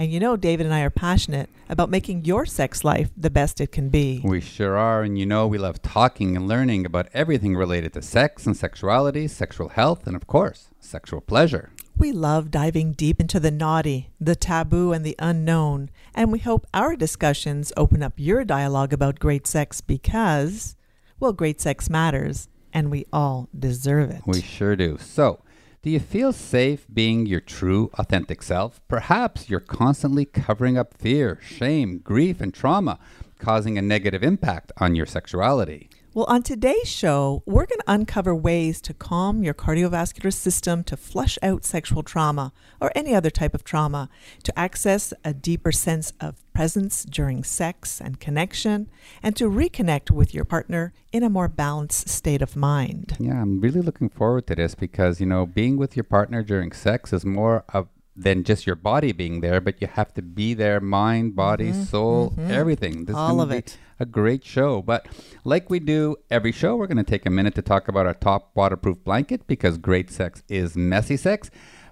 And you know, David and I are passionate about making your sex life the best it can be. We sure are. And you know, we love talking and learning about everything related to sex and sexuality, sexual health, and of course, sexual pleasure. We love diving deep into the naughty, the taboo, and the unknown. And we hope our discussions open up your dialogue about great sex because, well, great sex matters and we all deserve it. We sure do. So, do you feel safe being your true, authentic self? Perhaps you're constantly covering up fear, shame, grief, and trauma, causing a negative impact on your sexuality. Well, on today's show, we're going to uncover ways to calm your cardiovascular system to flush out sexual trauma or any other type of trauma, to access a deeper sense of presence during sex and connection, and to reconnect with your partner in a more balanced state of mind. Yeah, I'm really looking forward to this because, you know, being with your partner during sex is more of than just your body being there, but you have to be there mind, body, mm-hmm, soul, mm-hmm. everything. This All of it. A great show. But like we do every show, we're going to take a minute to talk about our top waterproof blanket because great sex is messy sex,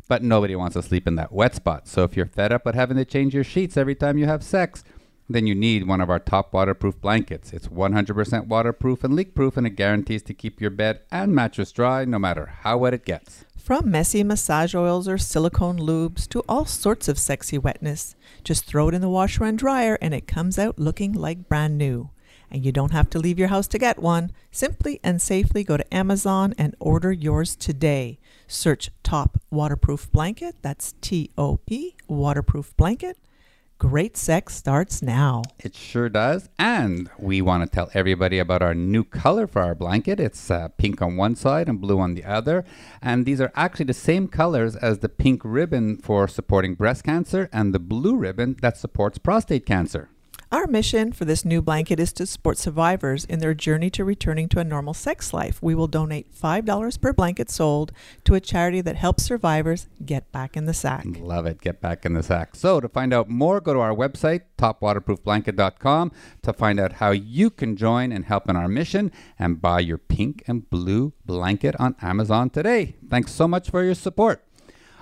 but nobody wants to sleep in that wet spot. So if you're fed up with having to change your sheets every time you have sex, then you need one of our top waterproof blankets. It's 100% waterproof and leak proof, and it guarantees to keep your bed and mattress dry no matter how wet it gets. From messy massage oils or silicone lubes to all sorts of sexy wetness, just throw it in the washer and dryer and it comes out looking like brand new. And you don't have to leave your house to get one. Simply and safely go to Amazon and order yours today. Search Top Waterproof Blanket, that's T O P, Waterproof Blanket, Great sex starts now. It sure does. And we want to tell everybody about our new color for our blanket. It's uh, pink on one side and blue on the other. And these are actually the same colors as the pink ribbon for supporting breast cancer and the blue ribbon that supports prostate cancer. Our mission for this new blanket is to support survivors in their journey to returning to a normal sex life. We will donate $5 per blanket sold to a charity that helps survivors get back in the sack. Love it. Get back in the sack. So, to find out more, go to our website, topwaterproofblanket.com, to find out how you can join and help in our mission and buy your pink and blue blanket on Amazon today. Thanks so much for your support.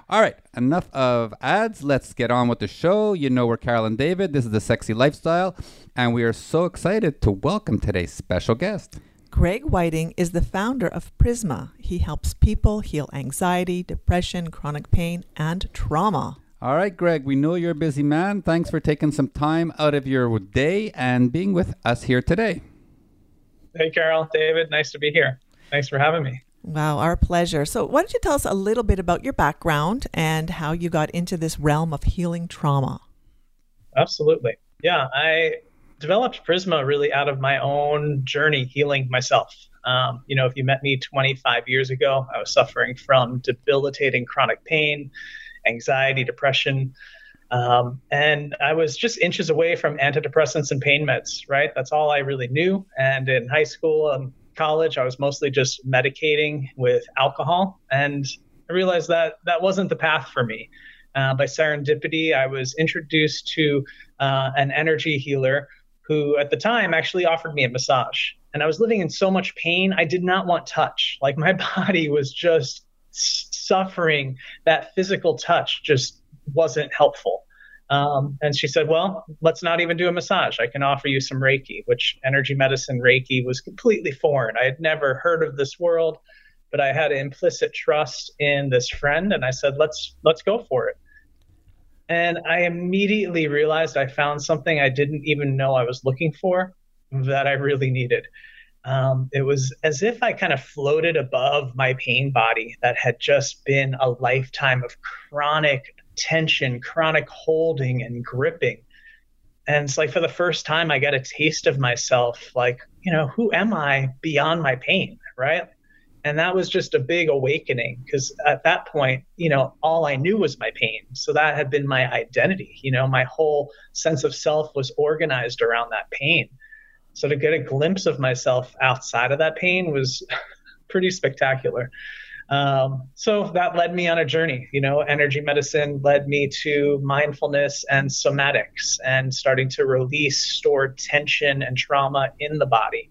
All right, enough of ads. Let's get on with the show. You know, we're Carol and David. This is the Sexy Lifestyle, and we are so excited to welcome today's special guest. Greg Wieting is the founder of Prisma. He helps people heal anxiety, depression, chronic pain, and trauma. All right, Greg, we know you're a busy man. Thanks for taking some time out of your day and being with us here today. Hey, Carol, David, nice to be here. Thanks for having me. Wow, our pleasure. So, why don't you tell us a little bit about your background and how you got into this realm of healing trauma? Absolutely. Yeah, I developed Prisma really out of my own journey healing myself. Um, you know, if you met me 25 years ago, I was suffering from debilitating chronic pain, anxiety, depression. Um, and I was just inches away from antidepressants and pain meds, right? That's all I really knew. And in high school, um, college, I was mostly just medicating with alcohol. And I realized that that wasn't the path for me. Uh, by serendipity, I was introduced to uh, an energy healer who, at the time, actually offered me a massage. And I was living in so much pain, I did not want touch. Like my body was just suffering. That physical touch just wasn't helpful. Um, and she said, Well, let's not even do a massage. I can offer you some Reiki, which energy medicine Reiki was completely foreign. I had never heard of this world, but I had implicit trust in this friend. And I said, Let's, let's go for it. And I immediately realized I found something I didn't even know I was looking for that I really needed. Um, it was as if I kind of floated above my pain body that had just been a lifetime of chronic tension, chronic holding and gripping. And it's like for the first time, I got a taste of myself like, you know, who am I beyond my pain, right? And that was just a big awakening because at that point, you know, all I knew was my pain. So that had been my identity. You know, my whole sense of self was organized around that pain. So to get a glimpse of myself outside of that pain was pretty spectacular. Um, so that led me on a journey. You know, energy medicine led me to mindfulness and somatics and starting to release stored tension and trauma in the body.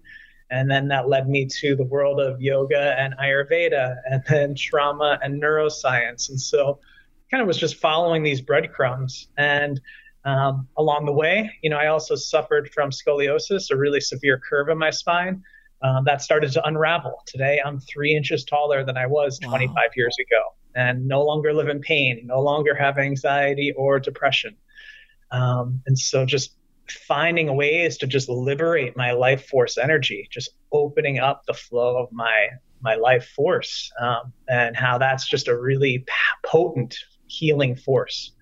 And then that led me to the world of yoga and Ayurveda and then trauma and neuroscience. And so kind of was just following these breadcrumbs. And um, along the way, you know, I also suffered from scoliosis, a really severe curve in my spine. Um, that started to unravel. Today, I'm three inches taller than I was wow. 25 years ago, and no longer live in pain, no longer have anxiety or depression. Um, and so, just finding ways to just liberate my life force energy, just opening up the flow of my my life force, um, and how that's just a really potent healing force.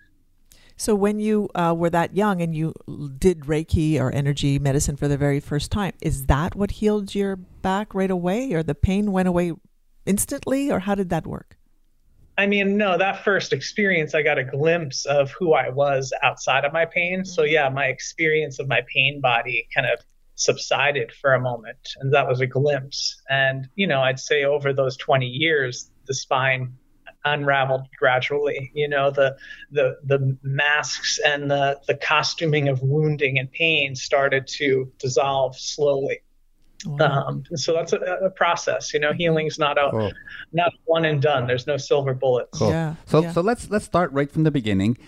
So, when you uh, were that young and you did Reiki or energy medicine for the very first time, is that what healed your back right away, or the pain went away instantly, or how did that work? I mean, no, that first experience, I got a glimpse of who I was outside of my pain. So, mm-hmm. yeah, my experience of my pain body kind of subsided for a moment. And that was a glimpse. And, you know, I'd say over those 20 years, the spine unraveled gradually. You know, the the the masks and the the costuming of wounding and pain started to dissolve slowly. Wow. Um, so that's a, a, process. You know, healing's not a cool. not one and done. There's no silver bullets. Cool. Yeah. So yeah. so let's let's start right from the beginning.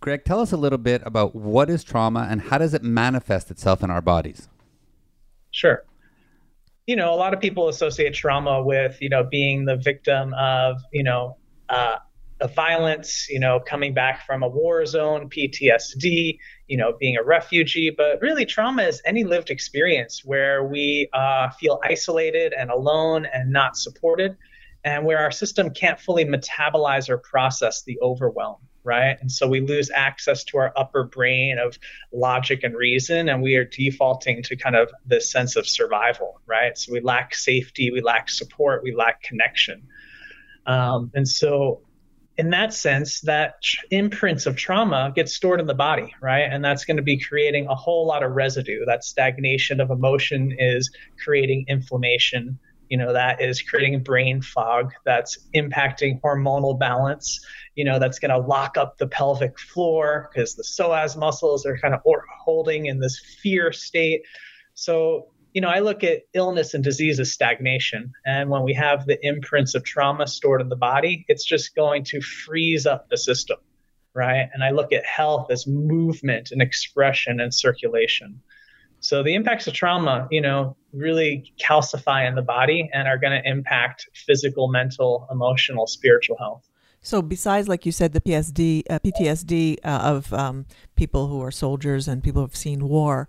Greg, tell us a little bit about what is trauma and how does it manifest itself in our bodies? Sure you know, a lot of people associate trauma with, you know, being the victim of, you know, uh, violence, you know, coming back from a war zone, PTSD, you know, being a refugee. But really, trauma is any lived experience where we uh, feel isolated and alone and not supported, and where our system can't fully metabolize or process the overwhelm right? And so we lose access to our upper brain of logic and reason, and we are defaulting to kind of this sense of survival, right? So we lack safety, we lack support, we lack connection. Um, and so, in that sense, that imprints of trauma gets stored in the body, right? And that's going to be creating a whole lot of residue. That stagnation of emotion is creating inflammation you know that is creating brain fog that's impacting hormonal balance you know that's going to lock up the pelvic floor because the psoas muscles are kind of holding in this fear state. So you know i look at illness and disease as stagnation and when we have the imprints of trauma stored in the body it's just going to freeze up the system right? And i look at health as movement and expression and circulation so the impacts of trauma, you know, really calcify in the body and are going to impact physical, mental, emotional, spiritual health. So besides, like you said, the PSD, uh, PTSD uh, of um, people who are soldiers and people who have seen war,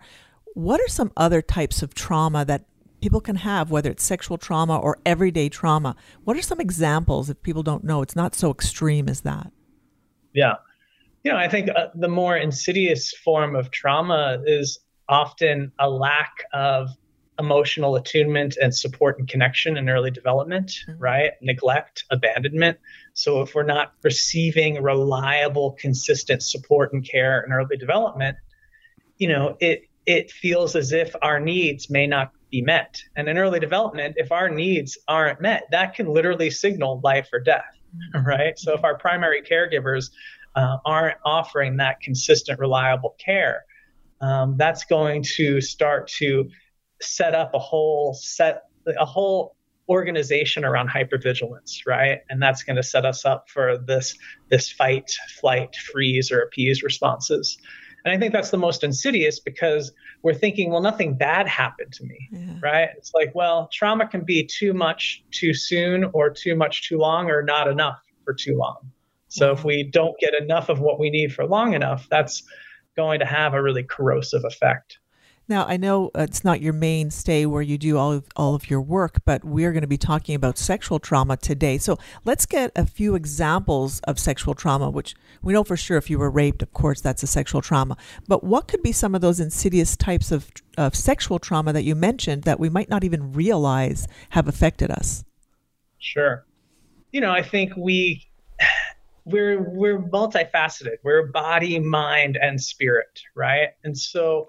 what are some other types of trauma that people can have, whether it's sexual trauma or everyday trauma? What are some examples if people don't know? It's not so extreme as that. Yeah. You know, I think uh, the more insidious form of trauma is often a lack of emotional attunement and support and connection in early development, mm-hmm. right? Neglect, abandonment. So if we're not receiving reliable, consistent support and care in early development, you know, it it feels as if our needs may not be met. And in early development, if our needs aren't met, that can literally signal life or death, mm-hmm. right? So if our primary caregivers uh, aren't offering that consistent, reliable care, um, that's going to start to set up a whole set a whole organization around hypervigilance, right? And that's going to set us up for this this fight, flight, freeze, or appease responses. And I think that's the most insidious because we're thinking, well, nothing bad happened to me, yeah. right? It's like, well, trauma can be too much too soon, or too much too long, or not enough for too long. So wow. if we don't get enough of what we need for long enough, that's going to have a really corrosive effect. Now, I know uh, it's not your mainstay where you do all of, all of your work, but we're going to be talking about sexual trauma today. So let's get a few examples of sexual trauma, which we know for sure if you were raped, of course, that's a sexual trauma. But what could be some of those insidious types of, of sexual trauma that you mentioned that we might not even realize have affected us? Sure. You know, I think we we're we're multifaceted. We're body, mind, and spirit, right? And so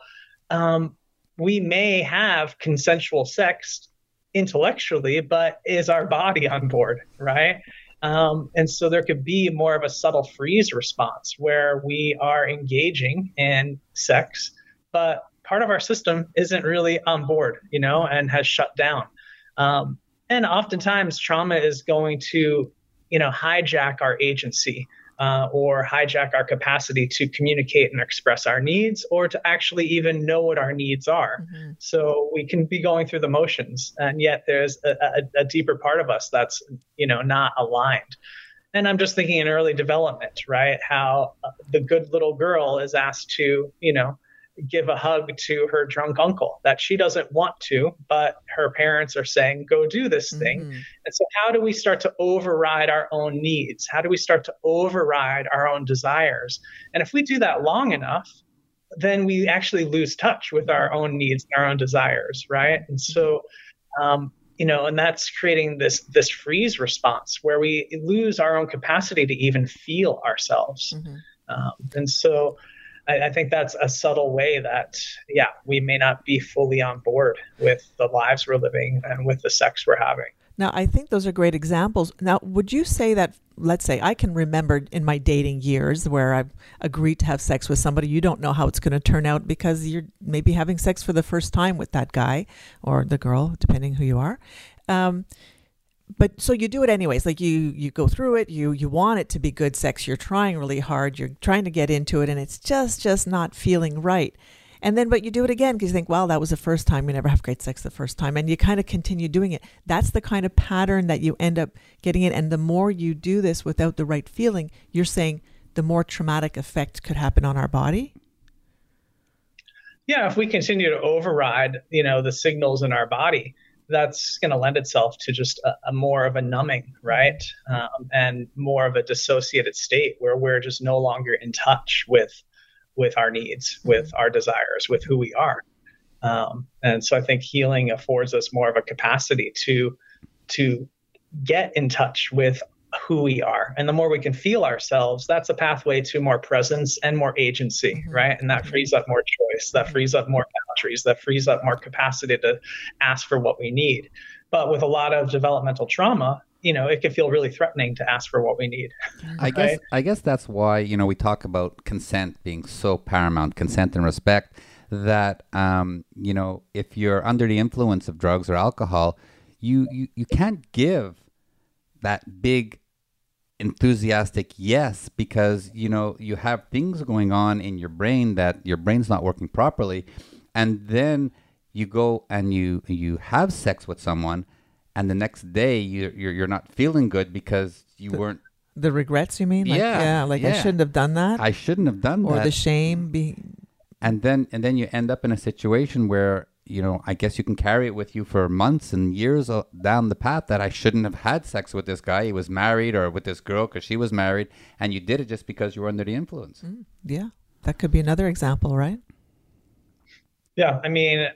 um, we may have consensual sex intellectually, but is our body on board, right? Um, and so there could be more of a subtle freeze response where we are engaging in sex, but part of our system isn't really on board, you know, and has shut down. Um, and oftentimes trauma is going to, you know, hijack our agency uh, or hijack our capacity to communicate and express our needs or to actually even know what our needs are. Mm-hmm. So we can be going through the motions, and yet there's a, a, a deeper part of us that's, you know, not aligned. And I'm just thinking in early development, right? How uh, the good little girl is asked to, you know, give a hug to her drunk uncle that she doesn't want to, but her parents are saying, go do this thing. Mm-hmm. And so, how do we start to override our own needs? How do we start to override our own desires? And if we do that long enough, then we actually lose touch with our own needs and our own desires, right? And so, um, you know, and that's creating this this freeze response where we lose our own capacity to even feel ourselves. Mm-hmm. Um, and so, I, I, think that's a subtle way that, yeah, we may not be fully on board with the lives we're living and with the sex we're having. Now, I think those are great examples. Now, would you say that, let's say, I can remember in my dating years where I've agreed to have sex with somebody, you don't know how it's going to turn out because you're maybe having sex for the first time with that guy or the girl, depending who you are. Um, but so you do it anyways like you you go through it you you want it to be good sex you're trying really hard you're trying to get into it and it's just just not feeling right. And then but you do it again because you think well that was the first time you never have great sex the first time and you kind of continue doing it. That's the kind of pattern that you end up getting in and the more you do this without the right feeling you're saying the more traumatic effect could happen on our body? Yeah if we continue to override you know the signals in our body that's going to lend itself to just a, a, more of a numbing, right? Um, and more of a dissociated state where we're just no longer in touch with with our needs, with mm-hmm. our desires, with who we are. Um, and so I think healing affords us more of a capacity to to get in touch with who we are. And the more we can feel ourselves, that's a pathway to more presence and more agency, mm-hmm. right? And that frees up more choice, that frees up more that frees up more capacity to ask for what we need. But with a lot of developmental trauma, you know, it can feel really threatening to ask for what we need. I right? guess I guess that's why, you know, we talk about consent being so paramount, consent and respect that um, you know, if you're under the influence of drugs or alcohol, you, you, you can't give that big enthusiastic yes because you know you have things going on in your brain that your brain's not working properly and then you go and you you have sex with someone and the next day you you're, you're not feeling good because you the, weren't the regrets you mean like, yeah yeah like yeah. i shouldn't have done that i shouldn't have done or that or the shame being and then and then you end up in a situation where you know, I guess you can carry it with you for months and years down the path that I shouldn't have had sex with this guy. He was married or with this girl because she was married, and you did it just because you were under the influence. Mm, yeah, that could be another example, right? Yeah, I mean,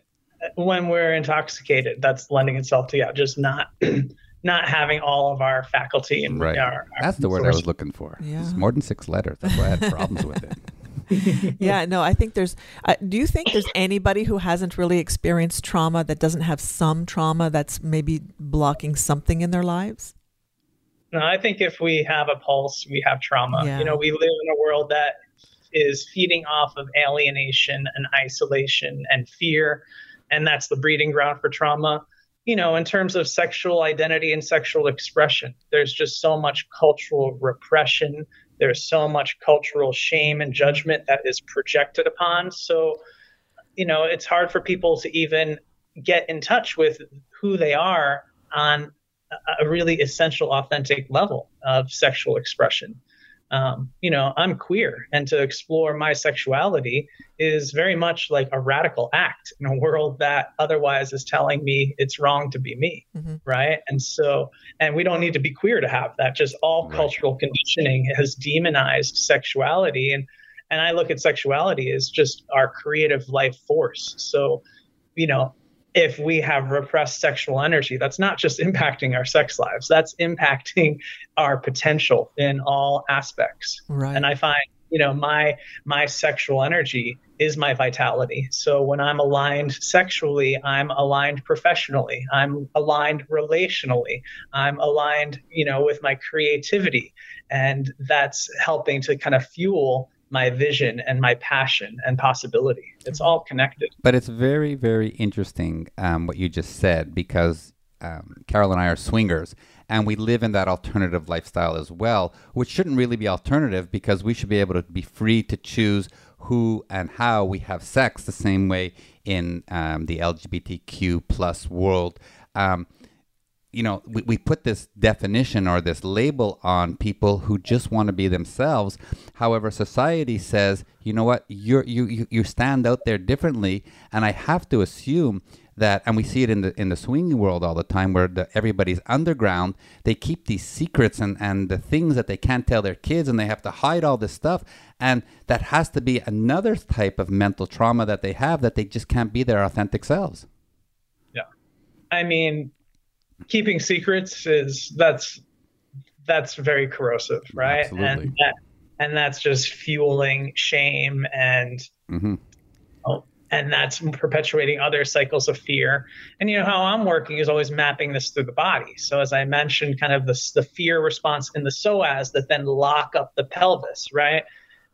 when we're intoxicated, that's lending itself to yeah, just not not having all of our faculty and right. Our, our that's the word I was looking for. Yeah. It's more than six letters. That's why I had problems with it. yeah, no, I think there's. Uh, do you think there's anybody who hasn't really experienced trauma that doesn't have some trauma that's maybe blocking something in their lives? No, I think if we have a pulse, we have trauma. Yeah. You know, we live in a world that is feeding off of alienation and isolation and fear, and that's the breeding ground for trauma. You know, in terms of sexual identity and sexual expression, there's just so much cultural repression there's so much cultural shame and judgment that is projected upon. So, you know, it's hard for people to even get in touch with who they are on a really essential, authentic level of sexual expression um, you know, I'm queer, and to explore my sexuality is very much like a radical act in a world that otherwise is telling me it's wrong to be me, mm-hmm. right? And so, and we don't need to be queer to have that. Just all right. cultural conditioning has demonized sexuality, and and I look at sexuality as just our creative life force. So, you know, if we have repressed sexual energy, that's not just impacting our sex lives, that's impacting our potential in all aspects. Right. And I find, you know, my my sexual energy is my vitality. So when I'm aligned sexually, I'm aligned professionally, I'm aligned relationally, I'm aligned, you know, with my creativity. And that's helping to kind of fuel my vision and my passion and possibility. It's all connected. But it's very, very interesting um, what you just said because um, Carol and I are swingers and we live in that alternative lifestyle as well, which shouldn't really be alternative because we should be able to be free to choose who and how we have sex the same way in um, the LGBTQ plus world. Um, you know, we, we put this definition or this label on people who just want to be themselves. However, society says, you know what, you're, you, you, you stand out there differently. And I have to assume that, and we see it in the in the swinging world all the time, where the, everybody's underground. They keep these secrets and and the things that they can't tell their kids, and they have to hide all this stuff. And that has to be another type of mental trauma that they have that they just can't be their authentic selves. Yeah, I mean, keeping secrets is that's that's very corrosive, right? Absolutely. And that, and that's just fueling shame and mm-hmm. oh, and that's perpetuating other cycles of fear. And you know how I'm working is always mapping this through the body. So as I mentioned, kind of the the fear response in the psoas that then lock up the pelvis, right?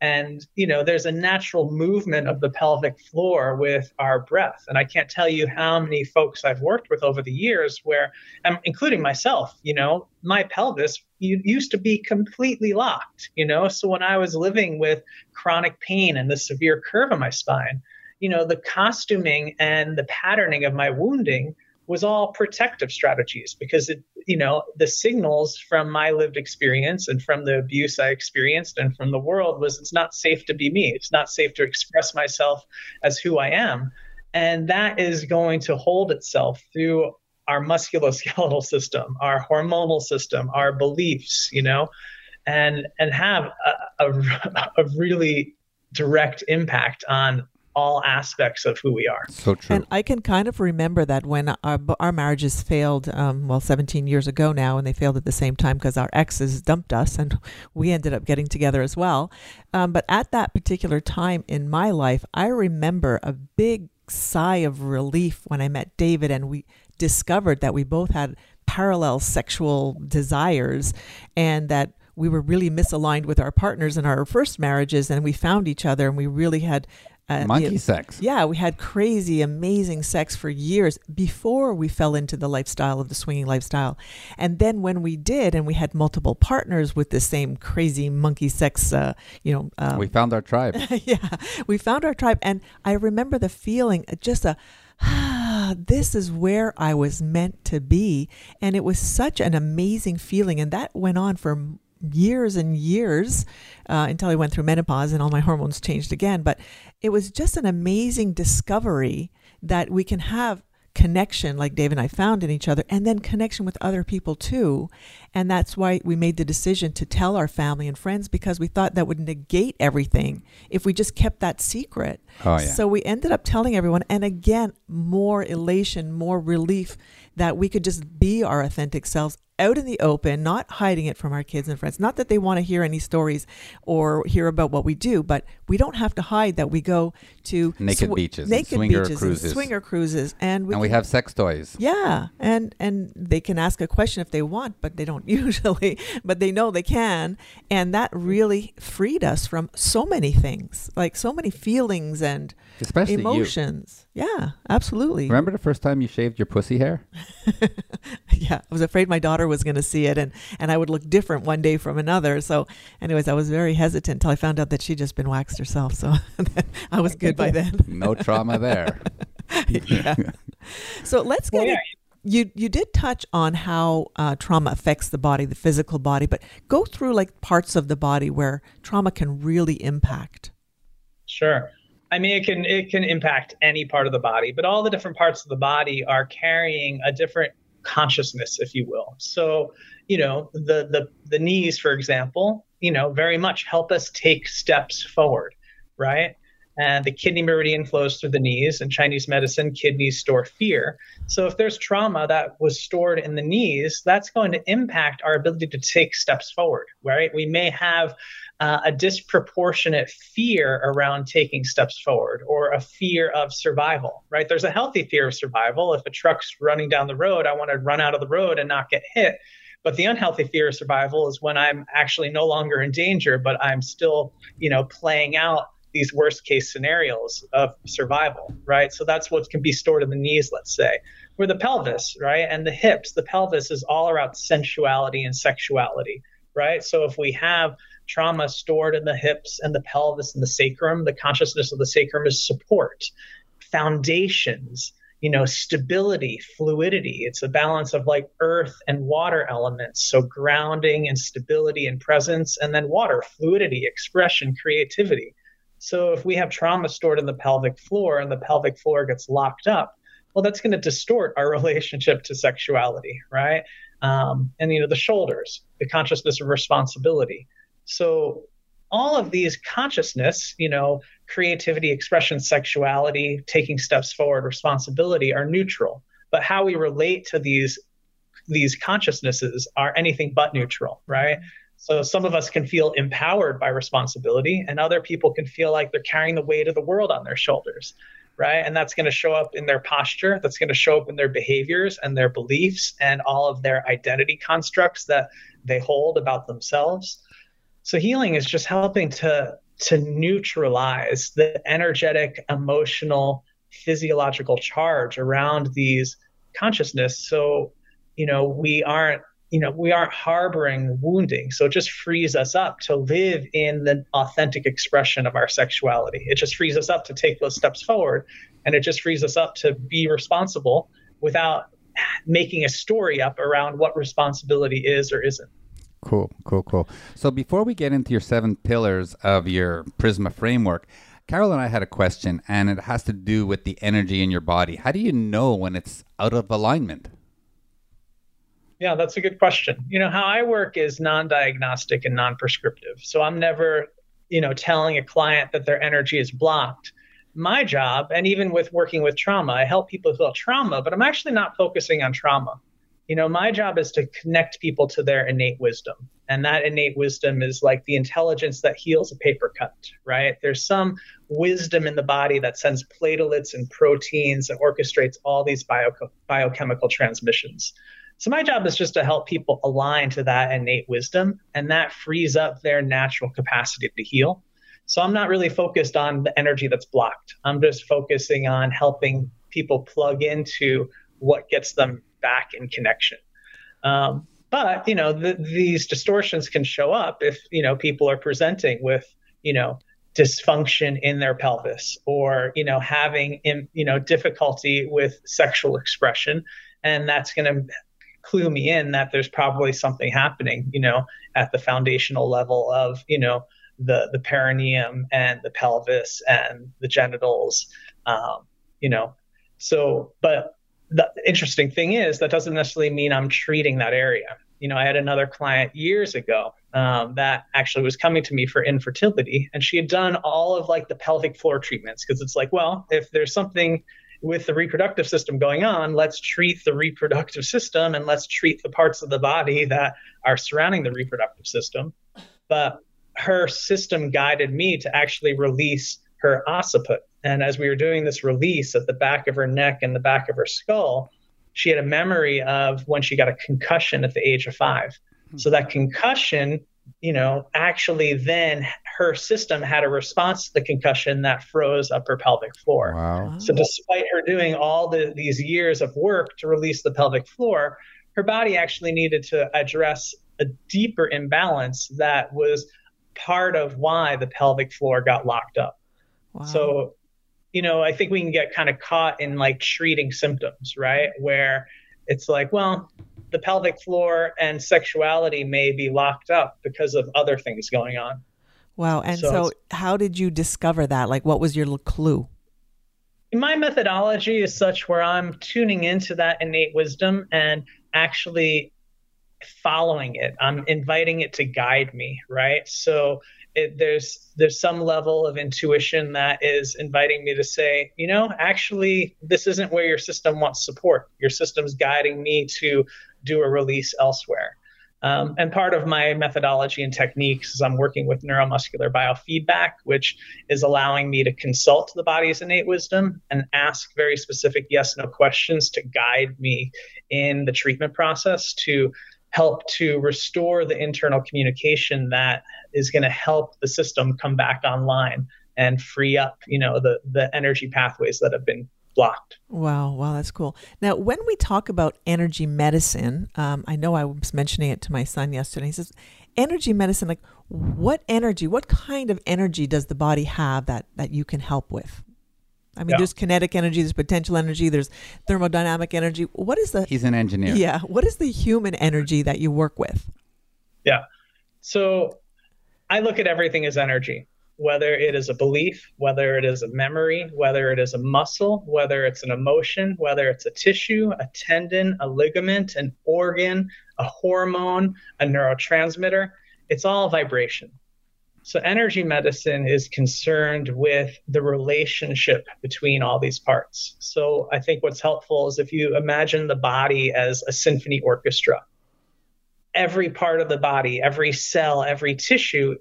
And you know there's a natural movement of the pelvic floor with our breath. And i can't tell you how many folks i've worked with over the years where um, including myself you know my pelvis used to be completely locked you know? So when i was living with chronic pain and the severe curve in my spine you know the costuming and the patterning of my wounding was all protective strategies because it, you know, the signals from my lived experience and from the abuse I experienced and from the world was it's not safe to be me. It's not safe to express myself as who I am. And that is going to hold itself through our musculoskeletal system, our hormonal system, our beliefs, you know, and and have a, a, a really direct impact on all aspects of who we are. So true. And I can kind of remember that when our, our marriages failed, um, well, 17 years ago now, and they failed at the same time because our exes dumped us and we ended up getting together as well. Um, but at that particular time in my life, I remember a big sigh of relief when I met David and we discovered that we both had parallel sexual desires and that we were really misaligned with our partners in our first marriages and we found each other and we really had uh, Monkey sex. Yeah, we had crazy, amazing sex for years before we fell into the lifestyle of the swinging lifestyle. And then when we did, and we had multiple partners with the same crazy monkey sex, uh, you know. Um, we found our tribe. yeah, we found our tribe. And I remember the feeling, uh, just a, ah, this is where I was meant to be. And it was such an amazing feeling. And that went on for years and years uh, until I went through menopause and all my hormones changed again. But it was just an amazing discovery that we can have connection like Dave and I found in each other and then connection with other people too. And that's why we made the decision to tell our family and friends because we thought that would negate everything if we just kept that secret. Oh, yeah. So we ended up telling everyone and again more elation, more relief that we could just be our authentic selves out in the open, not hiding it from our kids and friends. Not that they want to hear any stories or hear about what we do, but we don't have to hide that we go to naked sw- beaches, naked swinger beaches, cruises, swinger cruises, and we, and we have sex toys. Yeah, and and they can ask a question if they want, but they don't usually, but they know they can, and that really freed us from so many things, like so many feelings and especially emotions. You. Yeah, absolutely. Remember the first time you shaved your pussy hair? yeah, I was afraid my daughter was going to see it, and and I would look different one day from another. So, anyways, I was very hesitant until I found out that she'd just been waxed herself. So I was good by then. no trauma there. yeah. So let's get. Well, yeah. You you did touch on how uh, trauma affects the body, the physical body, but go through like parts of the body where trauma can really impact. Sure. I mean, it can it can impact any part of the body, but all the different parts of the body are carrying a different consciousness, if you will. So, you know, the the the knees, for example, you know, very much help us take steps forward, right? and the kidney meridian flows through the knees. In Chinese medicine, kidneys store fear. So if there's trauma that was stored in the knees, that's going to impact our ability to take steps forward, right? We may have uh, a disproportionate fear around taking steps forward or a fear of survival, right? There's a healthy fear of survival. If a truck's running down the road, I want to run out of the road and not get hit. But the unhealthy fear of survival is when I'm actually no longer in danger, but I'm still, you know, playing out these worst case scenarios of survival, right? So that's what can be stored in the knees, let's say. or the pelvis, right? And the hips, the pelvis is all around sensuality and sexuality, right? So if we have trauma stored in the hips and the pelvis and the sacrum, the consciousness of the sacrum is support, foundations, you know, stability, fluidity. It's a balance of like earth and water elements. So grounding and stability and presence, and then water, fluidity, expression, creativity. So if we have trauma stored in the pelvic floor and the pelvic floor gets locked up, well, that's going to distort our relationship to sexuality, right? Um, and you know, the shoulders, the consciousness of responsibility. So all of these consciousness, you know, creativity, expression, sexuality, taking steps forward, responsibility are neutral. But how we relate to these these consciousnesses are anything but neutral, right? So some of us can feel empowered by responsibility, and other people can feel like they're carrying the weight of the world on their shoulders, right? And that's going to show up in their posture, that's going to show up in their behaviors and their beliefs and all of their identity constructs that they hold about themselves. So healing is just helping to to neutralize the energetic, emotional, physiological charge around these consciousness. So you know we aren't you know we aren't harboring wounding. So it just frees us up to live in the authentic expression of our sexuality. It just frees us up to take those steps forward and it just frees us up to be responsible without making a story up around what responsibility is or isn't cool cool cool so before we get into your seven pillars of your prisma framework carol and i had a question and it has to do with the energy in your body how do you know when it's out of alignment yeah, that's a good question. You know, how I work is non-diagnostic and non-prescriptive. So I'm never, you know, telling a client that their energy is blocked. My job, and even with working with trauma, I help people heal trauma, but I'm actually not focusing on trauma. You know, my job is to connect people to their innate wisdom. And that innate wisdom is like the intelligence that heals a paper cut, right? There's some wisdom in the body that sends platelets and proteins and orchestrates all these bio- biochemical transmissions. So my job is just to help people align to that innate wisdom, and that frees up their natural capacity to heal. So I'm not really focused on the energy that's blocked. I'm just focusing on helping people plug into what gets them back in connection. Um, but you know, the, these distortions can show up if you know people are presenting with you know dysfunction in their pelvis or you know having in, you know difficulty with sexual expression and that's going to clue me in that there's probably something happening, you know, at the foundational level of, you know, the the perineum and the pelvis and the genitals, um, you know. So, but the interesting thing is that doesn't necessarily mean I'm treating that area. You know, I had another client years ago um, that actually was coming to me for infertility, and she had done all of like the pelvic floor treatments because it's like, well, if there's something with the reproductive system going on, let's treat the reproductive system and let's treat the parts of the body that are surrounding the reproductive system. But her system guided me to actually release her occiput. And as we were doing this release at the back of her neck and the back of her skull, she had a memory of when she got a concussion at the age of five. Hmm. So that concussion you know, actually then her system had a response to the concussion that froze up her pelvic floor. Wow. So despite her doing all the, these years of work to release the pelvic floor, her body actually needed to address a deeper imbalance that was part of why the pelvic floor got locked up. Wow. So, you know, I think we can get kind of caught in like treating symptoms, right? Where it's like, well, the pelvic floor and sexuality may be locked up because of other things going on. Wow. And so, so how did you discover that? Like, what was your clue? My methodology is such where I'm tuning into that innate wisdom and actually following it. I'm inviting it to guide me, right? So it, there's there's some level of intuition that is inviting me to say, you know, actually, this isn't where your system wants support. Your system's guiding me to do a release elsewhere. Um, and part of my methodology and techniques is I'm working with neuromuscular biofeedback, which is allowing me to consult the body's innate wisdom and ask very specific yes no questions to guide me in the treatment process to help to restore the internal communication that is going to help the system come back online and free up you know the the energy pathways that have been blocked. Wow, wow, that's cool. Now, when we talk about energy medicine, um, I know I was mentioning it to my son yesterday. He says, "Energy medicine, like what energy? What kind of energy does the body have that that you can help with?" I mean, yeah. there's kinetic energy, there's potential energy, there's thermodynamic energy. What is the? He's an engineer. Yeah. What is the human energy that you work with? Yeah. So, I look at everything as energy whether it is a belief, whether it is a memory, whether it is a muscle, whether it's an emotion, whether it's a tissue, a tendon, a ligament, an organ, a hormone, a neurotransmitter, it's all vibration. So, energy medicine is concerned with the relationship between all these parts. So, I think what's helpful is if you imagine the body as a symphony orchestra, every part of the body, every cell, every tissue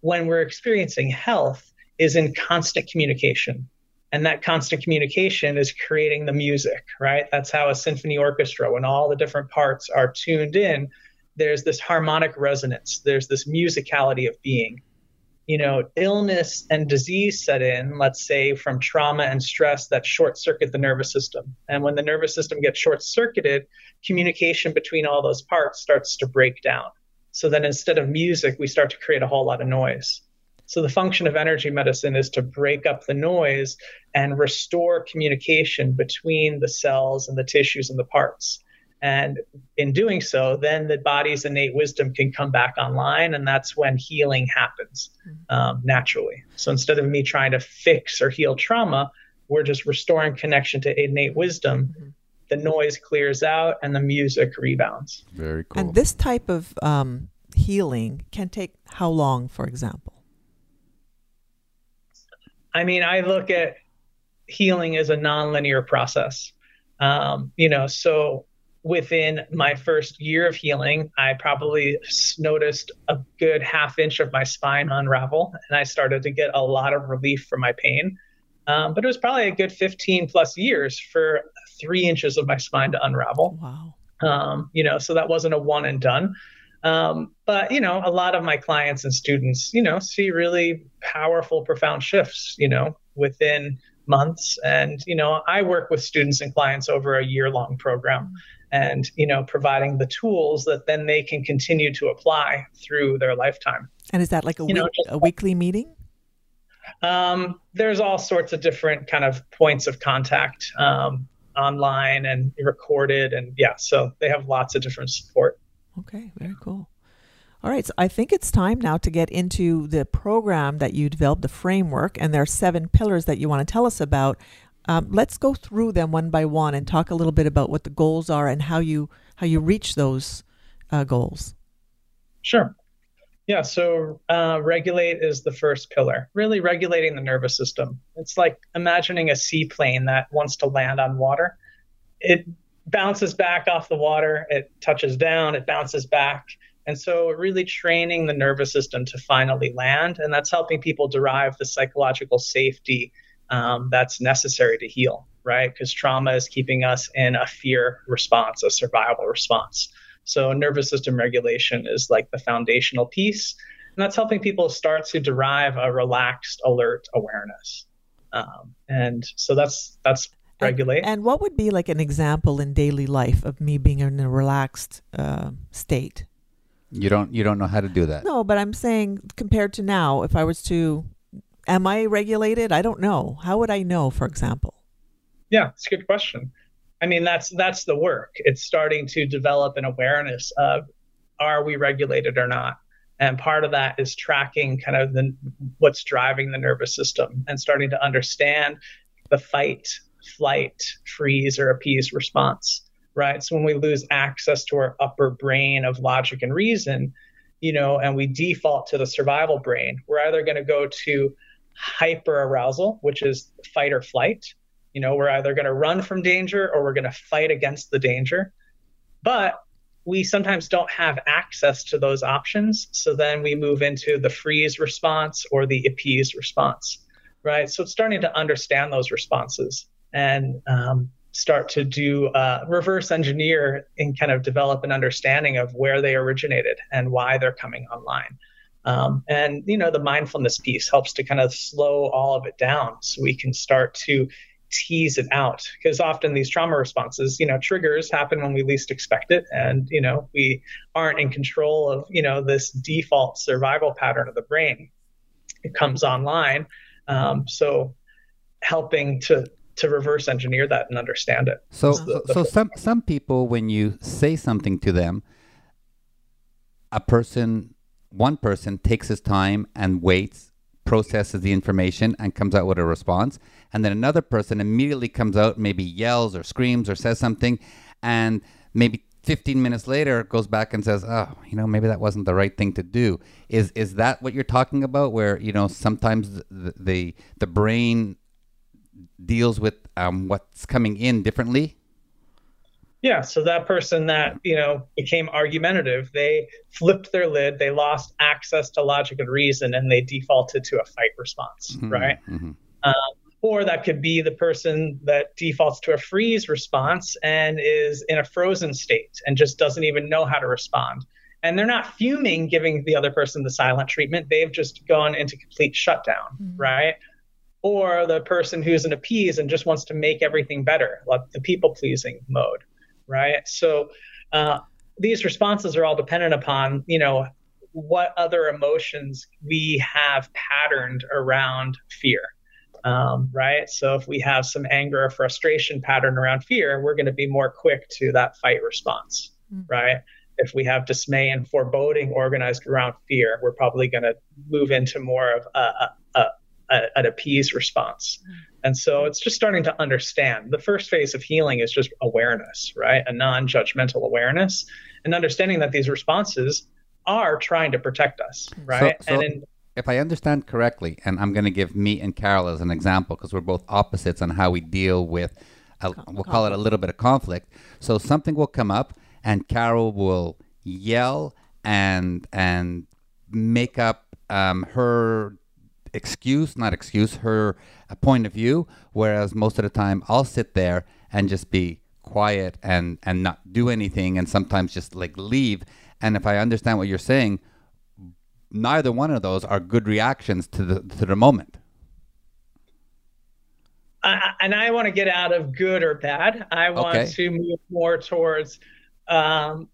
when we're experiencing health is in constant communication. And that constant communication is creating the music, right? That's how a symphony orchestra, when all the different parts are tuned in, there's this harmonic resonance, there's this musicality of being. You know, illness and disease set in, let's say from trauma and stress that short circuit the nervous system. And when the nervous system gets short circuited, communication between all those parts starts to break down. So then instead of music, we start to create a whole lot of noise. So the function of energy medicine is to break up the noise and restore communication between the cells and the tissues and the parts. And in doing so, then the body's innate wisdom can come back online, and that's when healing happens mm-hmm. um, naturally. So instead of me trying to fix or heal trauma, we're just restoring connection to innate wisdom. Mm-hmm the noise clears out and the music rebounds. Very cool. And this type of um, healing can take how long, for example? I mean, I look at healing as a nonlinear process. Um, you know, so within my first year of healing, I probably noticed a good half inch of my spine unravel, and I started to get a lot of relief from my pain. Um, but it was probably a good 15 plus years for three inches of my spine to unravel. Wow. Um, you know, so that wasn't a one and done. Um, but you know, a lot of my clients and students, you know, see really powerful, profound shifts, you know, within months. And you know, I work with students and clients over a year-long program, and you know, providing the tools that then they can continue to apply through their lifetime. And is that like a, week, know, a weekly meeting? Um, there's all sorts of different kind of points of contact um, online and recorded, and yeah, so they have lots of different support. Okay, very cool. All right, so I think it's time now to get into the program that you developed, the framework, and there are seven pillars that you want to tell us about. Um, let's go through them one by one and talk a little bit about what the goals are and how you how you reach those uh, goals. Sure. Yeah, so uh, regulate is the first pillar, really regulating the nervous system. It's like imagining a seaplane that wants to land on water. It bounces back off the water, it touches down, it bounces back. And so, really training the nervous system to finally land. And that's helping people derive the psychological safety um, that's necessary to heal, right? Because trauma is keeping us in a fear response, a survival response. So nervous system regulation is like the foundational piece, and that's helping people start to derive a relaxed, alert awareness. Um, and so that's that's regulate. And, and, what would be like an example in daily life of me being in a relaxed uh, state? You don't you don't know how to do that. No, but I'm saying compared to now, if I was to, am I regulated? I don't know. How would I know, for example? Yeah, it's a good question. I mean, that's that's the work. It's starting to develop an awareness of are we regulated or not, and part of that is tracking kind of the what's driving the nervous system and starting to understand the fight, flight, freeze, or appease response. right? So when we lose access to our upper brain of logic and reason, you know, and we default to the survival brain, we're either going to go to hyper arousal, which is fight or flight. You know, we're either going to run from danger or we're going to fight against the danger. But we sometimes don't have access to those options. So then we move into the freeze response or the appease response, right? So it's starting to understand those responses and um, start to do uh, reverse engineer and kind of develop an understanding of where they originated and why they're coming online. Um, and you know the mindfulness piece helps to kind of slow all of it down so we can start to tease it out. Because often these trauma responses you know triggers happen when we least expect it. And you know we aren't in control of you know this default survival pattern of the brain. It comes online um, so helping to to reverse engineer that and understand it. So, the, the so some some people, when you say something to them, a person, one person takes his time and waits, processes the information, and comes out with a response, and then another person immediately comes out, maybe yells or screams or says something, and maybe 15 minutes later goes back and says oh you know maybe that wasn't the right thing to do is is that what you're talking about where you know sometimes the the, the brain deals with um, what's coming in differently? Yeah, so that person that you know became argumentative, they flipped their lid, they lost access to logic and reason, and they defaulted to a fight response, mm-hmm, right? Mm-hmm. Um, or that could be the person that defaults to a freeze response and is in a frozen state and just doesn't even know how to respond. And they're not fuming, giving the other person the silent treatment. They've just gone into complete shutdown, mm-hmm. right? or the person who's an appease and just wants to make everything better, like the people pleasing mode, right? So uh, these responses are all dependent upon, you know, what other emotions we have patterned around fear. Um, right? So if we have some anger or frustration pattern around fear, we're going to be more quick to that fight response, mm-hmm. right? If we have dismay and foreboding organized around fear, we're probably going to move into more of a, a, a a, an appeased response. Mm. And so it's just starting to understand. The first phase of healing is just awareness, right? A non judgmental awareness and understanding that these responses are trying to protect us, right? So, so and in, if I understand correctly, and I'm going to give me and Carol as an example because we're both opposites on how we deal with, a, we'll call it a little bit of conflict. So something will come up, and Carol will yell and and make up um, her excuse, not excuse, her point of view. Whereas most of the time, I'll sit there and just be quiet and and not do anything, and sometimes just like leave. And if I understand what you're saying, neither one of those are good reactions to the to the moment. And I want to get out of good or bad. I want okay. to move more towards um,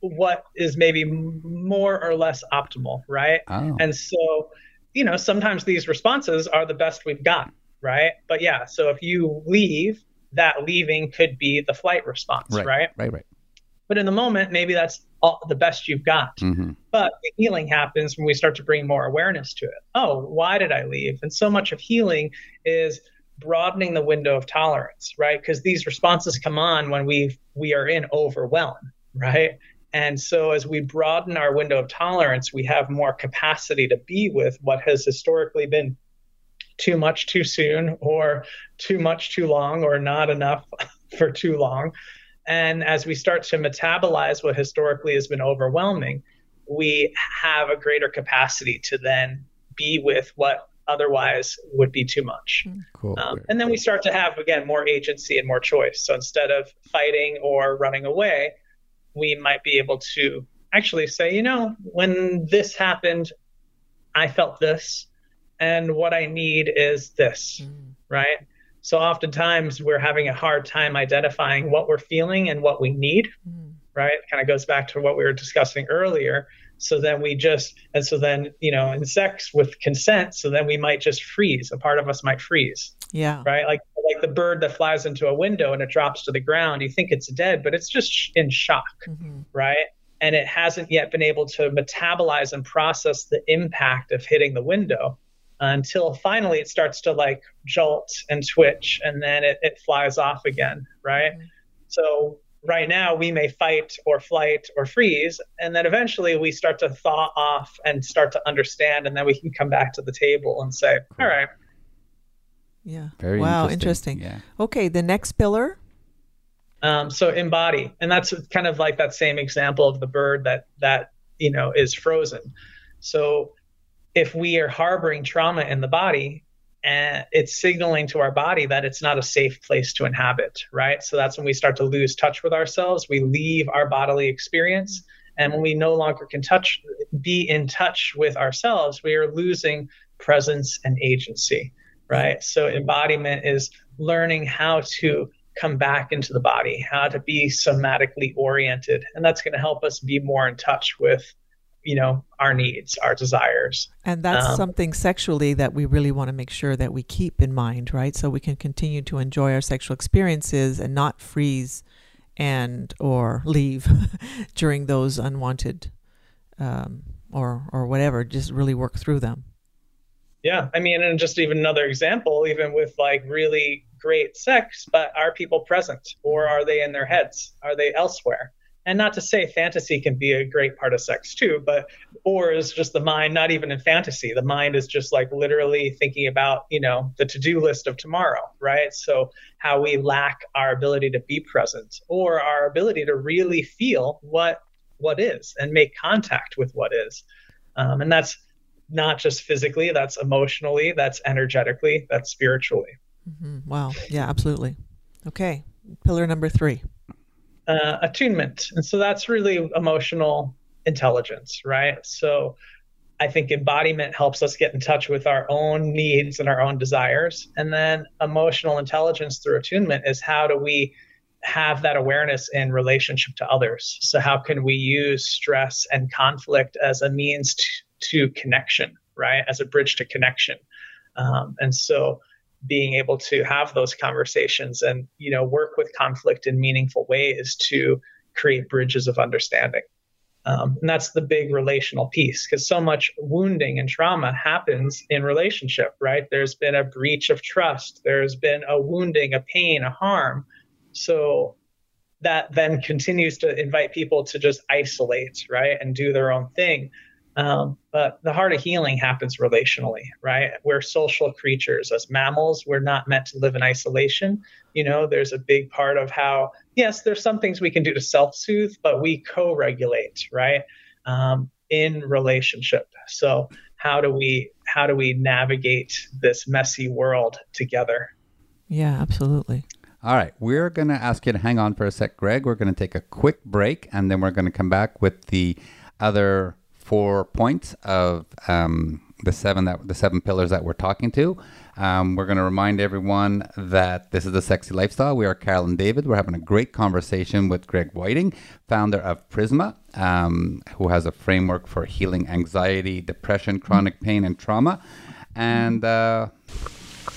what is maybe more or less optimal, right? Oh. And so you know, sometimes these responses are the best we've got, right? But yeah, so if you leave, that leaving could be the flight response, right? Right, right. right. But in the moment, maybe that's all, the best you've got. Mm-hmm. But healing happens when we start to bring more awareness to it. Oh, why did I leave? And so much of healing is broadening the window of tolerance, right? Because these responses come on when we we are in overwhelm, right? And so, as we broaden our window of tolerance, we have more capacity to be with what has historically been too much too soon, or too much too long, or not enough for too long. And as we start to metabolize what historically has been overwhelming, we have a greater capacity to then be with what otherwise would be too much. Cool. Um, and then we start to have, again, more agency and more choice. So instead of fighting or running away, we might be able to actually say, you know, when this happened, I felt this, and what I need is this, mm. right? So oftentimes we're having a hard time identifying what we're feeling and what we need, mm. right? Kind of goes back to what we were discussing earlier. So then we just, and so then, you know, in sex with consent, so then we might just freeze. A part of us might freeze. Yeah. Right. Like like the bird that flies into a window and it drops to the ground. You think it's dead, but it's just in shock. Mm-hmm. Right. And it hasn't yet been able to metabolize and process the impact of hitting the window until finally it starts to like jolt and twitch and then it, it flies off again. Right. Mm-hmm. So right now we may fight or flight or freeze and then eventually we start to thaw off and start to understand and then we can come back to the table and say all right Yeah. Very wow, interesting. interesting. Yeah. Okay, the next pillar. um, so embody and that's kind of like that same example of the bird that that you know is frozen so if we are harboring trauma in the body and it's signaling to our body that it's not a safe place to inhabit right so that's when we start to lose touch with ourselves we leave our bodily experience and when we no longer can touch be in touch with ourselves we are losing presence and agency right so embodiment is learning how to come back into the body how to be somatically oriented and that's going to help us be more in touch with you know our needs our desires And that's Um, something sexually that we really want to make sure that we keep in mind, right? So we can continue to enjoy our sexual experiences and not freeze and or leave during those unwanted um, or or whatever. Just really work through them. Yeah, I mean, and just even another example, even with like really great sex, but are people present or are they in their heads? Are they elsewhere? And not to say fantasy can be a great part of sex too, but or is just the mind not even in fantasy. The mind is just like literally thinking about, you know, the to-do list of tomorrow, right? So how we lack our ability to be present or our ability to really feel what what is and make contact with what is. Um, and that's not just physically, that's emotionally, that's energetically, that's spiritually. hmm Wow. Yeah, absolutely. Okay. Pillar number three. Uh, attunement. And so that's really emotional intelligence, right? So I think embodiment helps us get in touch with our own needs and our own desires. And then emotional intelligence through attunement is how do we have that awareness in relationship to others? So, how can we use stress and conflict as a means to, to connection, right? As a bridge to connection. Um, and so, being able to have those conversations and you know work with conflict in meaningful ways to create bridges of understanding. Um, and that's the big relational piece because so much wounding and trauma happens in relationship right? There's been a breach of trust. There's been a wounding a pain a harm. So that then continues to invite people to just isolate right? And do their own thing um, but the heart of healing happens relationally, right? We're social creatures. As mammals, we're not meant to live in isolation. You know, there's a big part of how, yes, there's some things we can do to self soothe, but we co regulate, right? Um, in relationship. So how do we how do we navigate this messy world together? Yeah, absolutely. All right, we're going to ask you to hang on for a sec, Greg. We're going to take a quick break, and then we're going to come back with the other four points of um, the seven that the seven pillars that we're talking to. Um, we're going to remind everyone that this is the sexy lifestyle. We are Carol and David. We're having a great conversation with Greg Wieting, founder of Prisma, um, who has a framework for healing anxiety, depression, chronic pain, and trauma. And uh,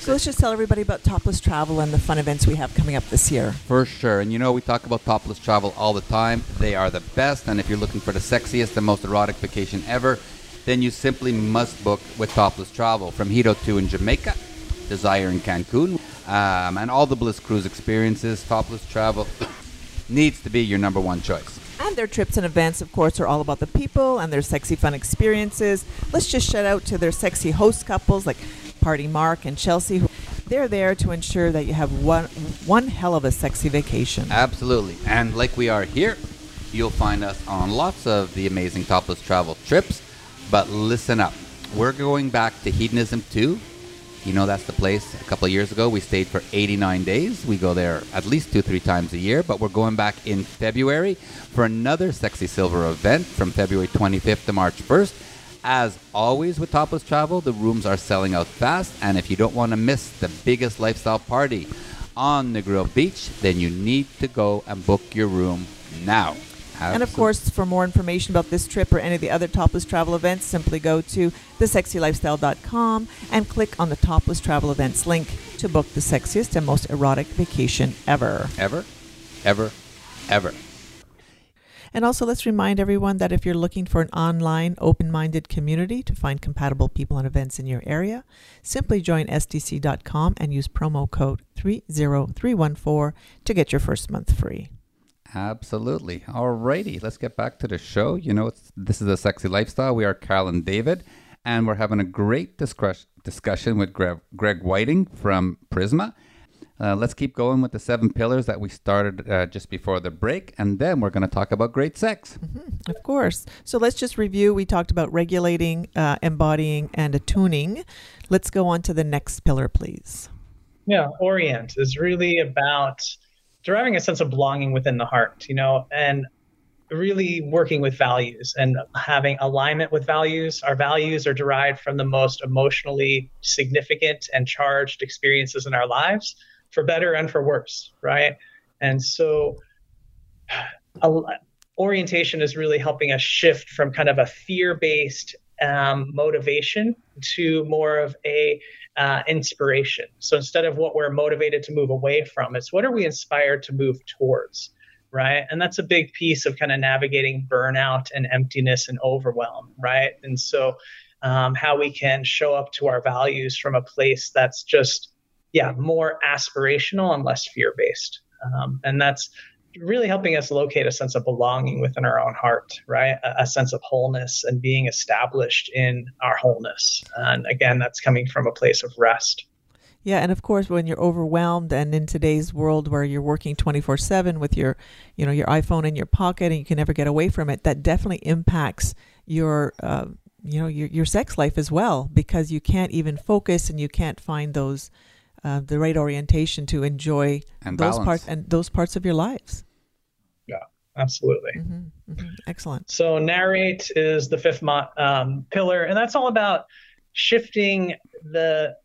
So let's just tell everybody about Topless Travel and the fun events we have coming up this year. For sure. And you know, we talk about topless travel all the time. They are the best. And if you're looking for the sexiest and most erotic vacation ever, then you simply must book with topless travel. From Hedo 2 in Jamaica, Desire in Cancun, um, and all the Bliss Cruise experiences, topless travel needs to be your number one choice. And their trips and events, of course, are all about the people and their sexy, fun experiences. Let's just shout out to their sexy host couples like Party Mark and Chelsea. They're there to ensure that you have one one hell of a sexy vacation. Absolutely. And like we are here, you'll find us on lots of the amazing topless travel trips. But listen up. We're going back to Hedonism 2. You know, that's the place a couple of years ago. We stayed for 89 days. We go there at least two, three times a year. But we're going back in February for another Sexy Silver event from February 25th to March 1st. As always with Topless Travel, the rooms are selling out fast. And if you don't want to miss the biggest lifestyle party on Negril Beach, then you need to go and book your room now. And of course, for more information about this trip or any of the other topless travel events, simply go to thesexylifestyle.com and click on the topless travel events link to book the sexiest and most erotic vacation ever. ever, ever, ever. And also, let's remind everyone that if you're looking for an online, open minded community to find compatible people and events in your area, simply join SDC.com and use promo code 30314 to get your first month free. Absolutely. All righty. Let's get back to the show. You know, this is a sexy lifestyle. We are Carol and David, and we're having a great discuss- discussion with Greg, Greg Wieting from Prisma. Uh, let's keep going with the seven pillars that we started uh, just before the break, and then we're going to talk about great sex. Mm-hmm. Of course. So let's just review. We talked about regulating, uh, embodying, and attuning. Let's go on to the next pillar, please. Yeah, orient is really about deriving a sense of belonging within the heart, you know, and really working with values and having alignment with values. Our values are derived from the most emotionally significant and charged experiences in our lives, for better and for worse, right? And so, a, orientation is really helping us shift from kind of a fear based um, motivation to more of a uh, inspiration. So instead of what we're motivated to move away from, it's what are we inspired to move towards, right? And that's a big piece of kind of navigating burnout and emptiness and overwhelm, right? And so um, how we can show up to our values from a place that's just, yeah, more aspirational and less fear based. Um, and that's really helping us locate a sense of belonging within our own heart, right? A, a, sense of wholeness and being established in our wholeness. And again, that's coming from a place of rest. Yeah, and of course, when you're overwhelmed, and in today's world where you're working 24/7 with your, you know, your iPhone in your pocket and you can never get away from it, that definitely impacts your, uh, you know, your your sex life as well because you can't even focus and you can't find those uh, the right orientation to enjoy and those balance. parts and those parts of your lives. Yeah, absolutely. Mm-hmm, mm-hmm. Excellent. So narrate is the fifth mo- um, pillar, and that's all about shifting the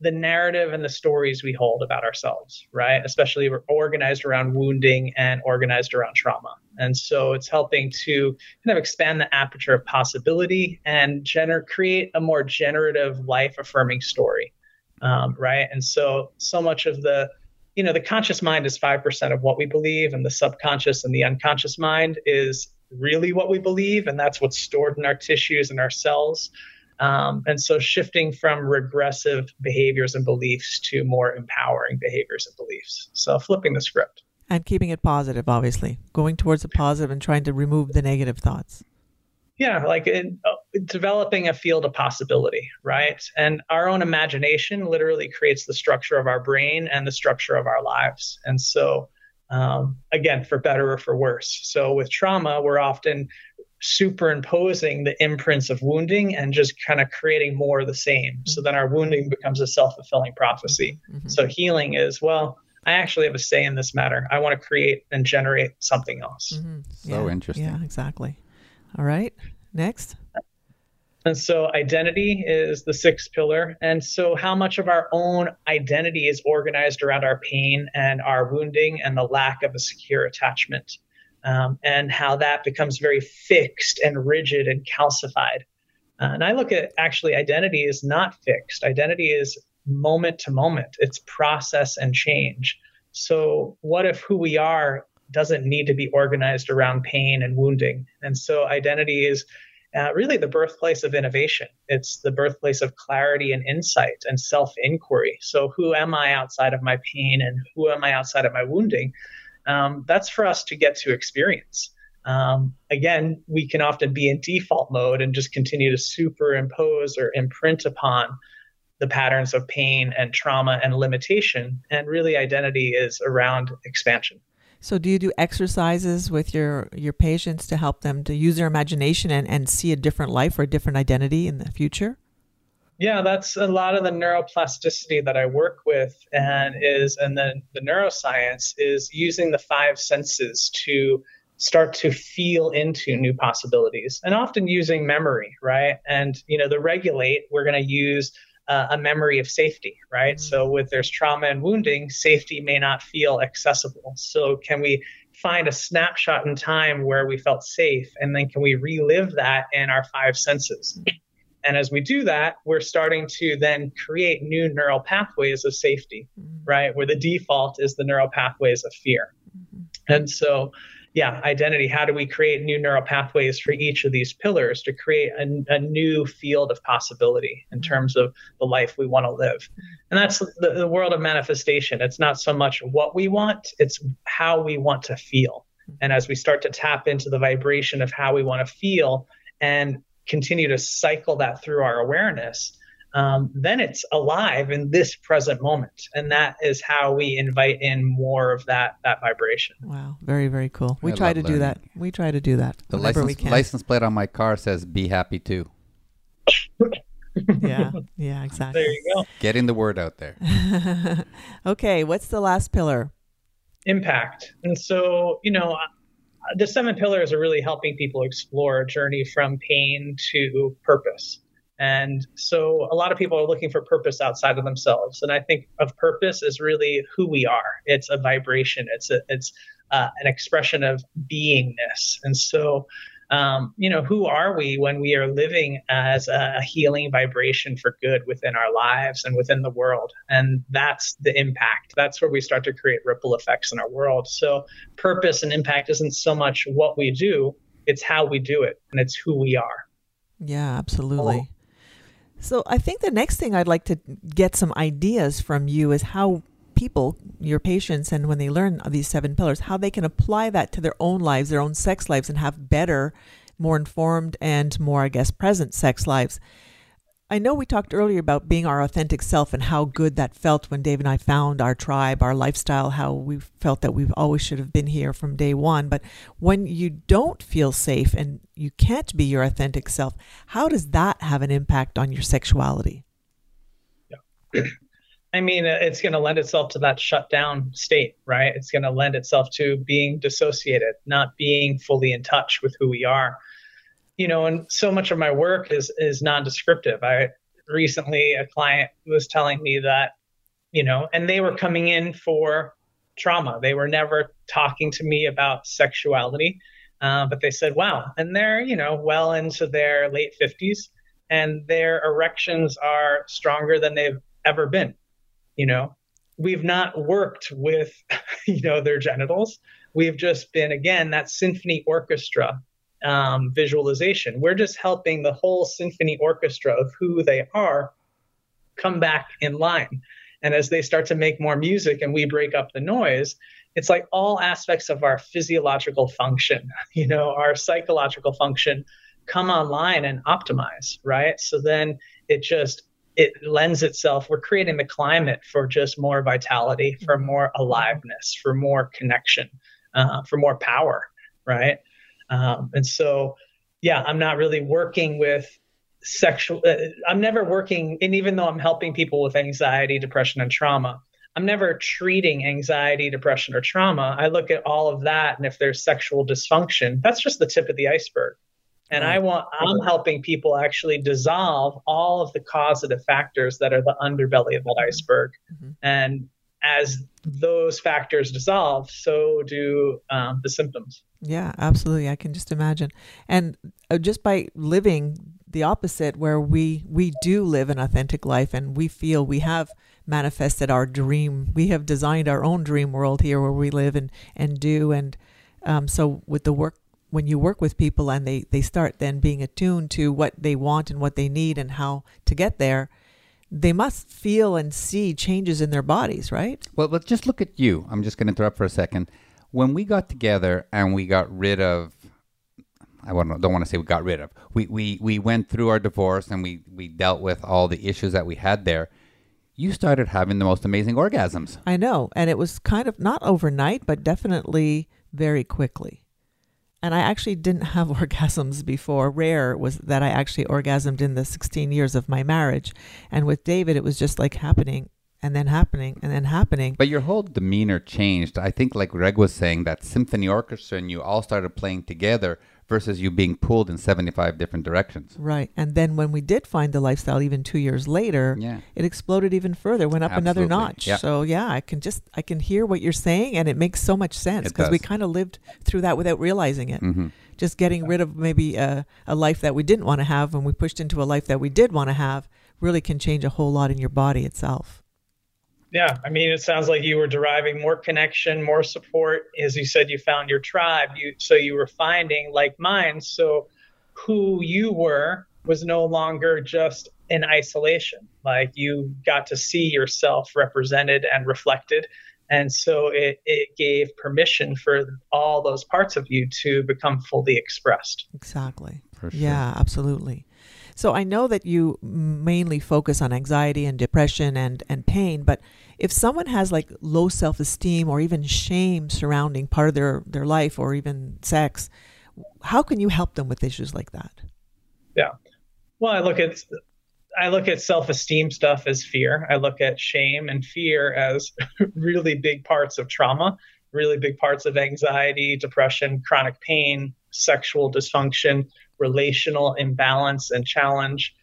the narrative and the stories we hold about ourselves, right? Especially we're organized around wounding and organized around trauma. And so it's helping to kind of expand the aperture of possibility and gener- create a more generative, life affirming story um, right? And so, so much of the, you know, the conscious mind is 5% of what we believe, and the subconscious and the unconscious mind is really what we believe, and that's what's stored in our tissues and our cells. Um, and so, shifting from regressive behaviors and beliefs to more empowering behaviors and beliefs. So, flipping the script. And keeping it positive, obviously, going towards the positive and trying to remove the negative thoughts yeah like in, uh, developing a field of possibility right and our own imagination literally creates the structure of our brain and the structure of our lives and so um, again for better or for worse so with trauma we're often superimposing the imprints of wounding and just kind of creating more of the same so then our wounding becomes a self-fulfilling prophecy mm-hmm. so healing is well I actually have a say in this matter. I want to create and generate something else. Mm-hmm. So yeah, interesting. Yeah, exactly. All right. Next. And so identity is the sixth pillar. And so how much of our own identity is organized around our pain and our wounding and the lack of a secure attachment. Um, and how that becomes very fixed and rigid and calcified. Uh, and I look at actually identity is not fixed. Identity is moment to moment. It's process and change. So what if who we are doesn't need to be organized around pain and wounding. And so identity is uh, really the birthplace of innovation. It's the birthplace of clarity and insight and self inquiry. So, who am I outside of my pain and who am I outside of my wounding? Um, that's for us to get to experience. Um, again, we can often be in default mode and just continue to superimpose or imprint upon the patterns of pain and trauma and limitation. And really, identity is around expansion. So do you do exercises with your your patients to help them to use their imagination and, and see a different life or a different identity in the future? Yeah, that's a lot of the neuroplasticity that I work with and is and then the neuroscience is using the five senses to start to feel into new possibilities and often using memory, right? And you know, the regulate, we're going to use uh, a memory of safety, right? Mm-hmm. So, with there's trauma and wounding, safety may not feel accessible. So, can we find a snapshot in time where we felt safe? And then, can we relive that in our five senses? And as we do that, we're starting to then create new neural pathways of safety, mm-hmm. right? Where the default is the neural pathways of fear. Mm-hmm. And so, yeah, identity. How do we create new neural pathways for each of these pillars to create a, a new field of possibility in mm-hmm. terms of the life we want to live? And that's the, the, world of manifestation. It's not so much what we want, it's how we want to feel. And as we start to tap into the vibration of how we want to feel and continue to cycle that through our awareness, um, then it's alive in this present moment, and that is how we invite in more of that that vibration. Wow, very very cool. We I try love to do that. We try to do that The whenever we license, can. license plate on my car says "Be happy too." yeah, yeah, exactly. There you go. Getting the word out there. okay, what's the last pillar? impact. And so, you know, uh, the seven pillars are really helping people explore a journey from pain to purpose. And so a lot of people are looking for purpose outside of themselves. And I think of purpose as really who we are. It's a vibration. It's a, it's uh, an expression of beingness. And so, um, you know, who are we when we are living as a healing vibration for good within our lives and within the world? And that's the impact. That's where we start to create ripple effects in our world. So, purpose and impact isn't so much what we do, it's how we do it, and it's who we are. Yeah, absolutely. So I think the next thing I'd like to get some ideas from you is how people, your patients, and when they learn these seven pillars, how they can apply that to their own lives, their own sex lives, and have better, more informed, and more, I guess, present sex lives. I know we talked earlier about being our authentic self and how good that felt when Dave and I found our tribe, our lifestyle, how we felt that we always should have been here from day one. But when you don't feel safe and you can't be your authentic self, how does that have an impact on your sexuality? Yeah. I mean, uh, it's going to lend itself to that shut down state, right? It's going to lend itself to being dissociated, not being fully in touch with who we are. You know, and so much of my work is is non-descriptive. I recently a client was telling me that, you know, and they were coming in for trauma. They were never talking to me about sexuality, uh, but they said, "Wow," and they're you know well into their late fifties, and their erections are stronger than they've ever been you know we've not worked with you know their genitals we've just been again that symphony orchestra um, visualization. We're just helping the whole symphony orchestra of who they are come back in line. And as they start to make more music and we break up the noise it's like all aspects of our physiological function you know our psychological function come online and optimize right? So then it just it lends itself we're creating the climate for just more vitality for more aliveness for more connection uh, for more power right um, and so yeah i'm not really working with sexual uh, i'm never working and even though i'm helping people with anxiety depression and trauma i'm never treating anxiety depression or trauma i look at all of that and if there's sexual dysfunction that's just the tip of the iceberg and I want I'm helping people actually dissolve all of the causative factors that are the underbelly of that iceberg. Mm-hmm. And as those factors dissolve, so do um, the symptoms. Yeah, absolutely. I can just imagine. And uh, just by living the opposite, where we we do live an authentic life, and we feel we have manifested our dream. We have designed our own dream world here, where we live and and do. And um, so, with the work when you work with people and they, they start then being attuned to what they want and what they need and how to get there, they must feel and see changes in their bodies, right? Well, but just look at you. I'm just going to interrupt for a second. When we got together and we got rid of, I don't, don't want to say we got rid of. We, we we went through our divorce and we we dealt with all the issues that we had there. You started having the most amazing orgasms. I know. And it was kind of not overnight, but definitely very quickly. And I actually didn't have orgasms before. Rare was that I actually orgasmed in the 16 years of my marriage. And with David, it was just like happening and then happening and then happening. But your whole demeanor changed. I think, like Greg was saying, that symphony orchestra and you all started playing together versus you being pulled in 75 different directions. Right. And then when we did find the lifestyle, even two years later, Yeah. it exploded even further, went up another Absolutely. notch. Yeah. So yeah, I can just I can hear what you're saying, and it makes so much sense because we kind of lived through that without realizing it. hmm Just getting rid of maybe a, a life that we didn't want to have when we pushed into a life that we did want to have really can change a whole lot in your body itself. Yeah, I mean, it sounds like you were deriving more connection, more support. As you said, you found your tribe. You so you were finding like minds. So who you were was no longer just in isolation. Like you got to see yourself represented and reflected, And so it, it gave permission for all those parts of you to become fully expressed. Exactly. Sure. Yeah, absolutely. So I know that you mainly focus on anxiety and depression and, and pain, but if someone has like low self esteem or even shame surrounding part of their, their life or even sex, how can you help them with issues like that? Yeah. Well, I look at I look at self-esteem stuff as fear. I look at shame and fear as really big parts of trauma, really big parts of anxiety, depression, chronic pain, sexual dysfunction, relational imbalance and challenge.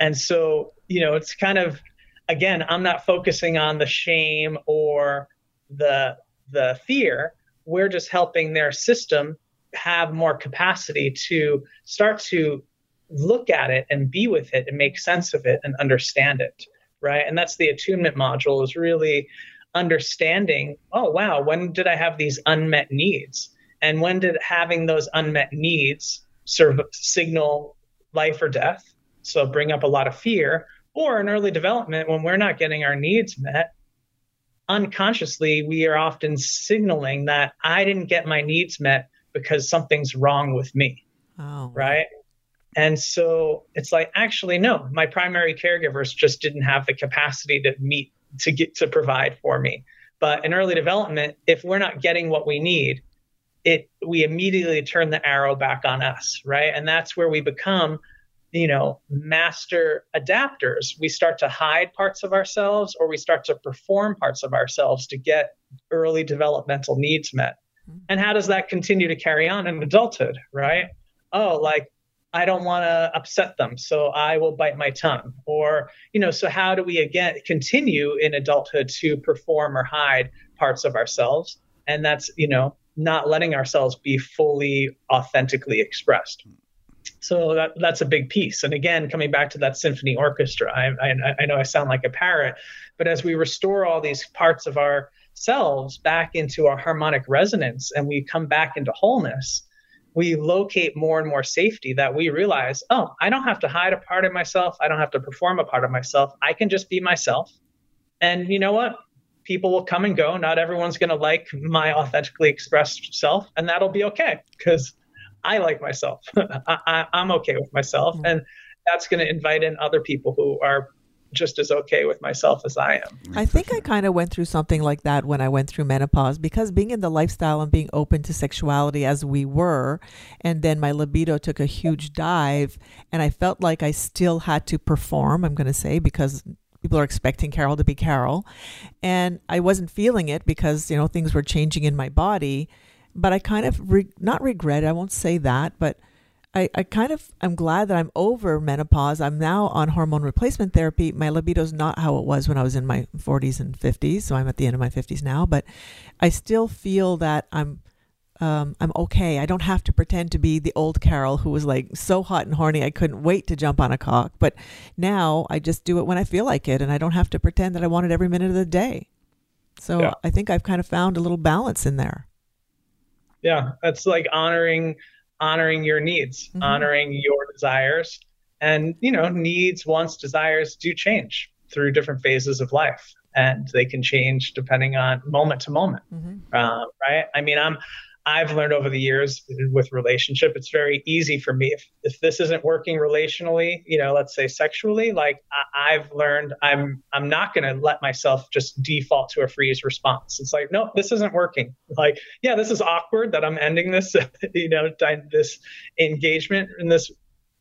And so, you know, it's kind of again, I'm not focusing on the shame or the the fear. We're just helping their system have more capacity to start to look at it and be with it and make sense of it and understand it right? And that's the attunement module is really understanding oh wow when did i have these unmet needs? And when did having those unmet needs serve signal life or death? So bring up a lot of fear or in early development when we're not getting our needs met unconsciously we are often signaling that i didn't get my needs met because something's wrong with me Oh, right and so it's like, actually, no, my primary caregivers just didn't have the capacity to meet, to get to provide for me. But in early development, if we're not getting what we need, it we immediately turn the arrow back on us, right? And that's where we become, you know, master adapters. We start to hide parts of ourselves or we start to perform parts of ourselves to get early developmental needs met. Mm-hmm. And how does that continue to carry on in adulthood, right? Oh, like I don't want to upset them, so I will bite my tongue. Or, you know, so how do we again continue in adulthood to perform or hide parts of ourselves? And that's, you know, not letting ourselves be fully authentically expressed. So that, that's a big piece. And again, coming back to that symphony orchestra, I, I, I know I sound like a parrot, but as we restore all these parts of ourselves back into our harmonic resonance and we come back into wholeness, we locate more and more safety that we realize, oh, I don't have to hide a part of myself. I don't have to perform a part of myself. I can just be myself. And you know what? People will come and go. Not everyone's going to like my authentically expressed self, and that'll be okay because I like myself. I, am okay with myself. Mm-hmm. And that's going to invite in other people who are just as okay with myself as I am. I think I kind of went through something like that when I went through menopause because being in the lifestyle and being open to sexuality as we were, and then my libido took a huge dive, and I felt like I still had to perform, I'm going to say, because people are expecting Carol to be Carol. And I wasn't feeling it because, you know, things were changing in my body. But I kind of, re- not regret, I won't say that, but I, I kind of I'm glad that I'm over menopause. I'm now on hormone replacement therapy. My libido's not how it was when I was in my 40s and 50s, so I'm at the end of my 50s now. But I still feel that I'm um, I'm okay. I don't have to pretend to be the old Carol who was like so hot and horny I couldn't wait to jump on a cock. But now I just do it when I feel like it, and I don't have to pretend that I want it every minute of the day. So Yeah. I think I've kind of found a little balance in there. Yeah, it's like honoring honoring your needs, Mhm. honoring your desires. And, you know, needs, wants, desires do change through different phases of life. And they can change depending on moment to moment. Mhm. Uh, right. I mean, I'm, I've learned over the years with relationship, it's very easy for me. If, if this isn't working relationally, you know, let's say sexually, like I, I've learned I'm, I'm not going to let myself just default to a freeze response. It's like, no, this isn't working. Like, yeah, this is awkward that I'm ending this, you know, this engagement and this,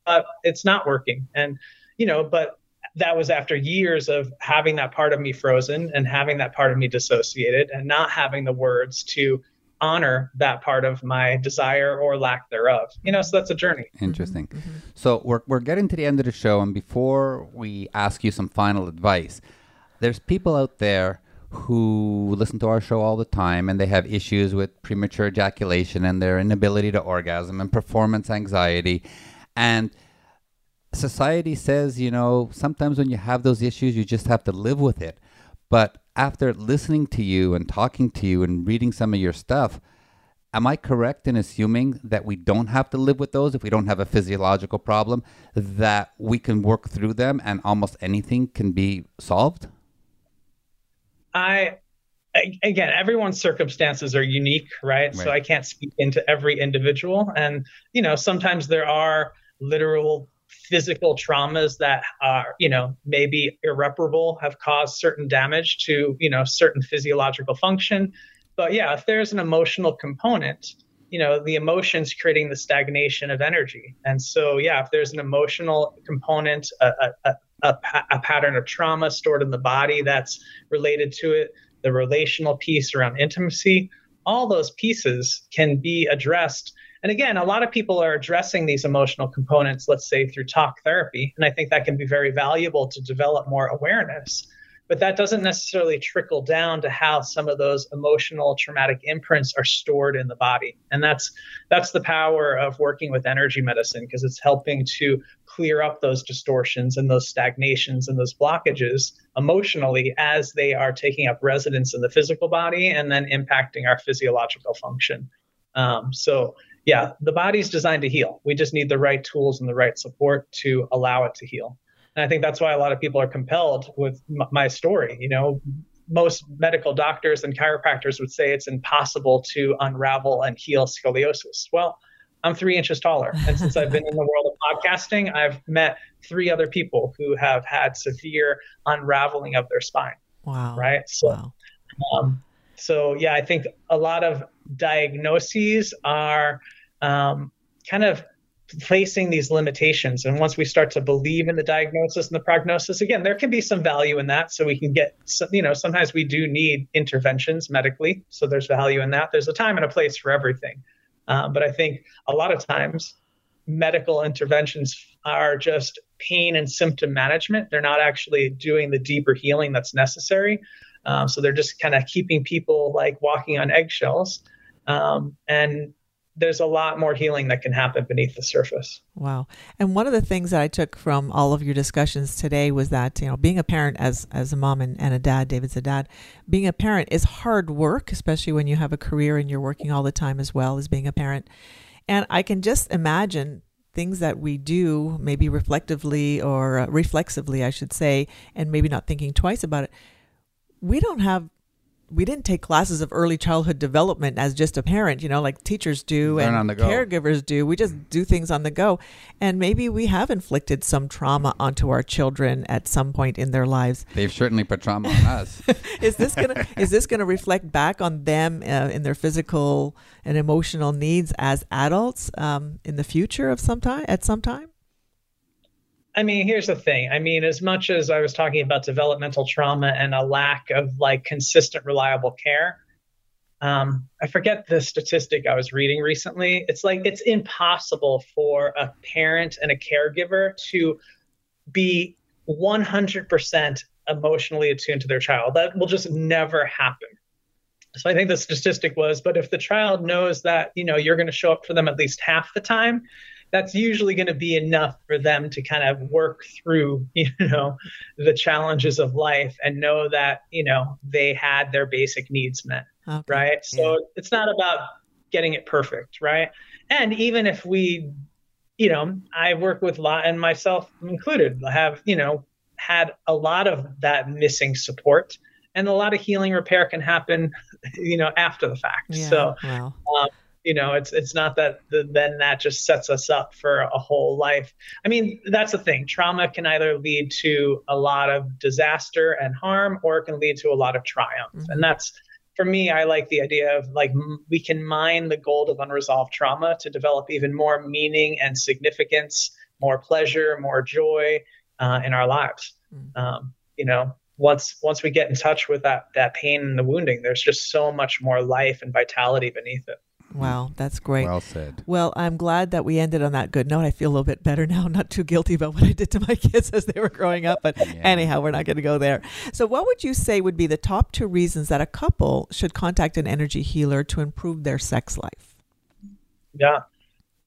but it's not working. And, you know, but that was after years of having that part of me frozen and having that part of me dissociated and not having the words to honor that part of my desire or lack thereof. You know, so that's a journey. Mm-hmm. Interesting. Mm-hmm. So we're we're getting to the end of the show, and before we ask you some final advice, there's people out there who listen to our show all the time, and they have issues with premature ejaculation and their inability to orgasm and performance anxiety, and society says, you know, sometimes when you have those issues, you just have to live with it. But after listening to you and talking to you and reading some of your stuff, am I correct in assuming that we don't have to live with those if we don't have a physiological problem, that we can work through them and almost anything can be solved? I again, everyone's circumstances are unique, right? right? So I can't speak into every individual. And, you know, sometimes there are literal physical traumas that are, you know, maybe irreparable, have caused certain damage to, you know, certain physiological function. But yeah, if there's an emotional component, you know, the emotions creating the stagnation of energy. And so, yeah, if there's an emotional component, a, a, a, a pattern of trauma stored in the body that's related to it, the relational piece around intimacy, all those pieces can be addressed. And again, a lot of people are addressing these emotional components, let's say through talk therapy. And I think that can be very valuable to develop more awareness. But that doesn't necessarily trickle down to how some of those emotional traumatic imprints are stored in the body. And that's that's the power of working with energy medicine because it's helping to clear up those distortions and those stagnations and those blockages emotionally as they are taking up residence in the physical body and then impacting our physiological function. Um, so yeah the body's designed to heal we just need the right tools and the right support to allow it to heal and I think that's why a lot of people are compelled with m- my story. You know, most medical doctors and chiropractors would say it's impossible to unravel and heal scoliosis. Well, I'm three inches taller. And since I've been in the world of podcasting, I've met three other people who have had severe unraveling of their spine. Wow. Right. So, wow. Um, so yeah, I think a lot of diagnoses are um, kind of facing these limitations. And once we start to believe in the diagnosis and the prognosis, again, there can be some value in that. So we can get, you know, sometimes we do need interventions medically. So there's value in that. There's a time and a place for everything. Um, but I think a lot of times medical interventions are just pain and symptom management. They're not actually doing the deeper healing that's necessary. Um, so they're just kind of keeping people like walking on eggshells. Um, and there's a lot more healing that can happen beneath the surface. Wow. And one of the things that I took from all of your discussions today was that, you know, being a parent as as a mom and, and a dad, David's a dad, being a parent is hard work, especially when you have a career and you're working all the time as well as being a parent. And I can just imagine things that we do, maybe reflectively or uh, reflexively, I should say, and maybe not thinking twice about it. We don't have we didn't take classes of early childhood development as just a parent, you know, like teachers do Learn and caregivers do. We just do things on the go. And maybe we have inflicted some trauma onto our children at some point in their lives. They've certainly put trauma on us. is this going to is this going to reflect back on them uh, in their physical and emotional needs as adults um, in the future of some time at some time? I mean, here's the thing. I mean, as much as I was talking about developmental trauma and a lack of like consistent, reliable care, um, I forget the statistic I was reading recently. It's like it's impossible for a parent and a caregiver to be 100% emotionally attuned to their child. That will just never happen. So I think the statistic was, but if the child knows that, you know, you're going to show up for them at least half the time, that's usually going to be enough for them to kind of work through, you know, the challenges of life and know that, you know, they had their basic needs met. Okay. Right. So yeah. it's not about getting it perfect. Right. And even if we, you know, I work with a lot and myself included, have, you know, had a lot of that missing support and a lot of healing repair can happen, you know, after the fact. Yeah, so, wow. um, you know it's it's not that the, then that just sets us up for a whole life. I mean that's the thing. Trauma can either lead to a lot of disaster and harm or it can lead to a lot of triumph. Mm-hmm. and that's for me i like the idea of like m- we can mine the gold of unresolved trauma to develop even more meaning and significance more pleasure more joy uh, in our lives. Mm-hmm. um, you know once once we get in touch with that that pain and the wounding there's just so much more life and vitality beneath it Mm. Wow, that's great. Well said. Well, I'm glad that we ended on that good note. I feel a little bit better now. I'm not too guilty about what I did to my kids as they were growing up. But yeah. anyhow, we're not going to go there. So, what would you say would be the top two reasons that a couple should contact an energy healer to improve their sex life? Yeah.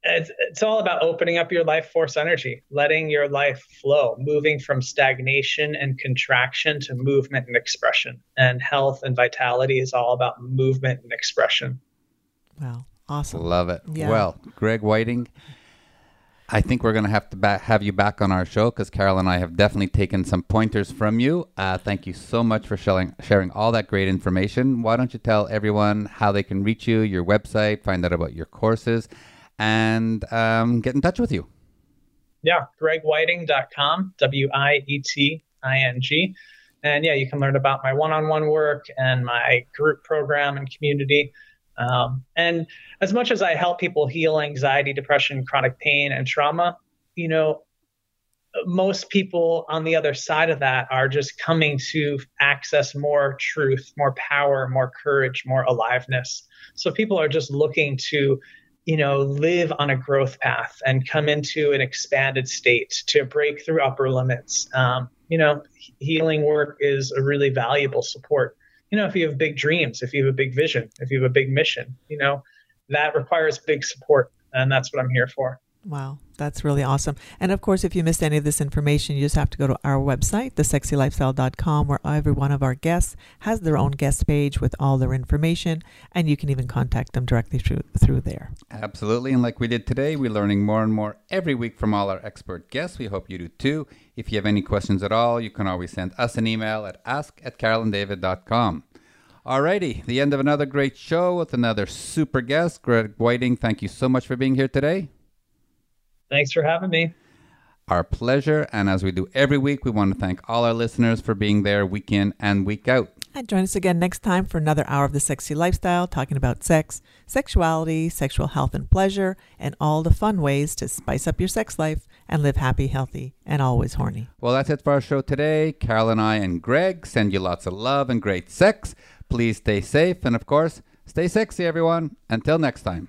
It's, it's all about opening up your life force energy, letting your life flow, moving from stagnation and contraction to movement and expression. And health and vitality is all about movement and expression. Wow. Awesome. Love it. Yeah. Well, Greg Wieting, I think we're going to have to ba- have you back on our show because Carol and I have definitely taken some pointers from you. Uh, thank you so much for sharing, sharing all that great information. Why don't you tell everyone how they can reach you, your website, find out about your courses, and um, get in touch with you? Yeah, gregwieting.com, W I E T I N G. And yeah, you can learn about my one on one work and my group program and community. Um, and as much as I help people heal anxiety, depression, chronic pain, and trauma, you know, most people on the other side of that are just coming to access more truth, more power, more courage, more aliveness. So people are just looking to, you know, live on a growth path and come into an expanded state to break through upper limits. Um, you know, healing work is a really valuable support you know, if you have big dreams, if you have a big vision, if you have a big mission, you know, that requires big support. And that's what I'm here for. Wow, that's really awesome. And of course, if you missed any of this information, you just have to go to our website, thesexylifestyle.com, where every one of our guests has their own guest page with all their information, and you can even contact them directly through, through there. Absolutely. And like we did today, we're learning more and more every week from all our expert guests. We hope you do too. If you have any questions at all, you can always send us an email at ask at carolanddavid.com. Alrighty, the end of another great show with another super guest, Greg Wieting. Thank you so much for being here today. Thanks for having me. Our pleasure. And as we do every week, we want to thank all our listeners for being there week in and week out. And join us again next time for another hour of the sexy lifestyle, talking about sex, sexuality, sexual health and pleasure, and all the fun ways to spice up your sex life and live happy, healthy, and always horny. Well, that's it for our show today. Carol and I and Greg send you lots of love and great sex. Please stay safe and, of course, stay sexy, everyone. Until next time.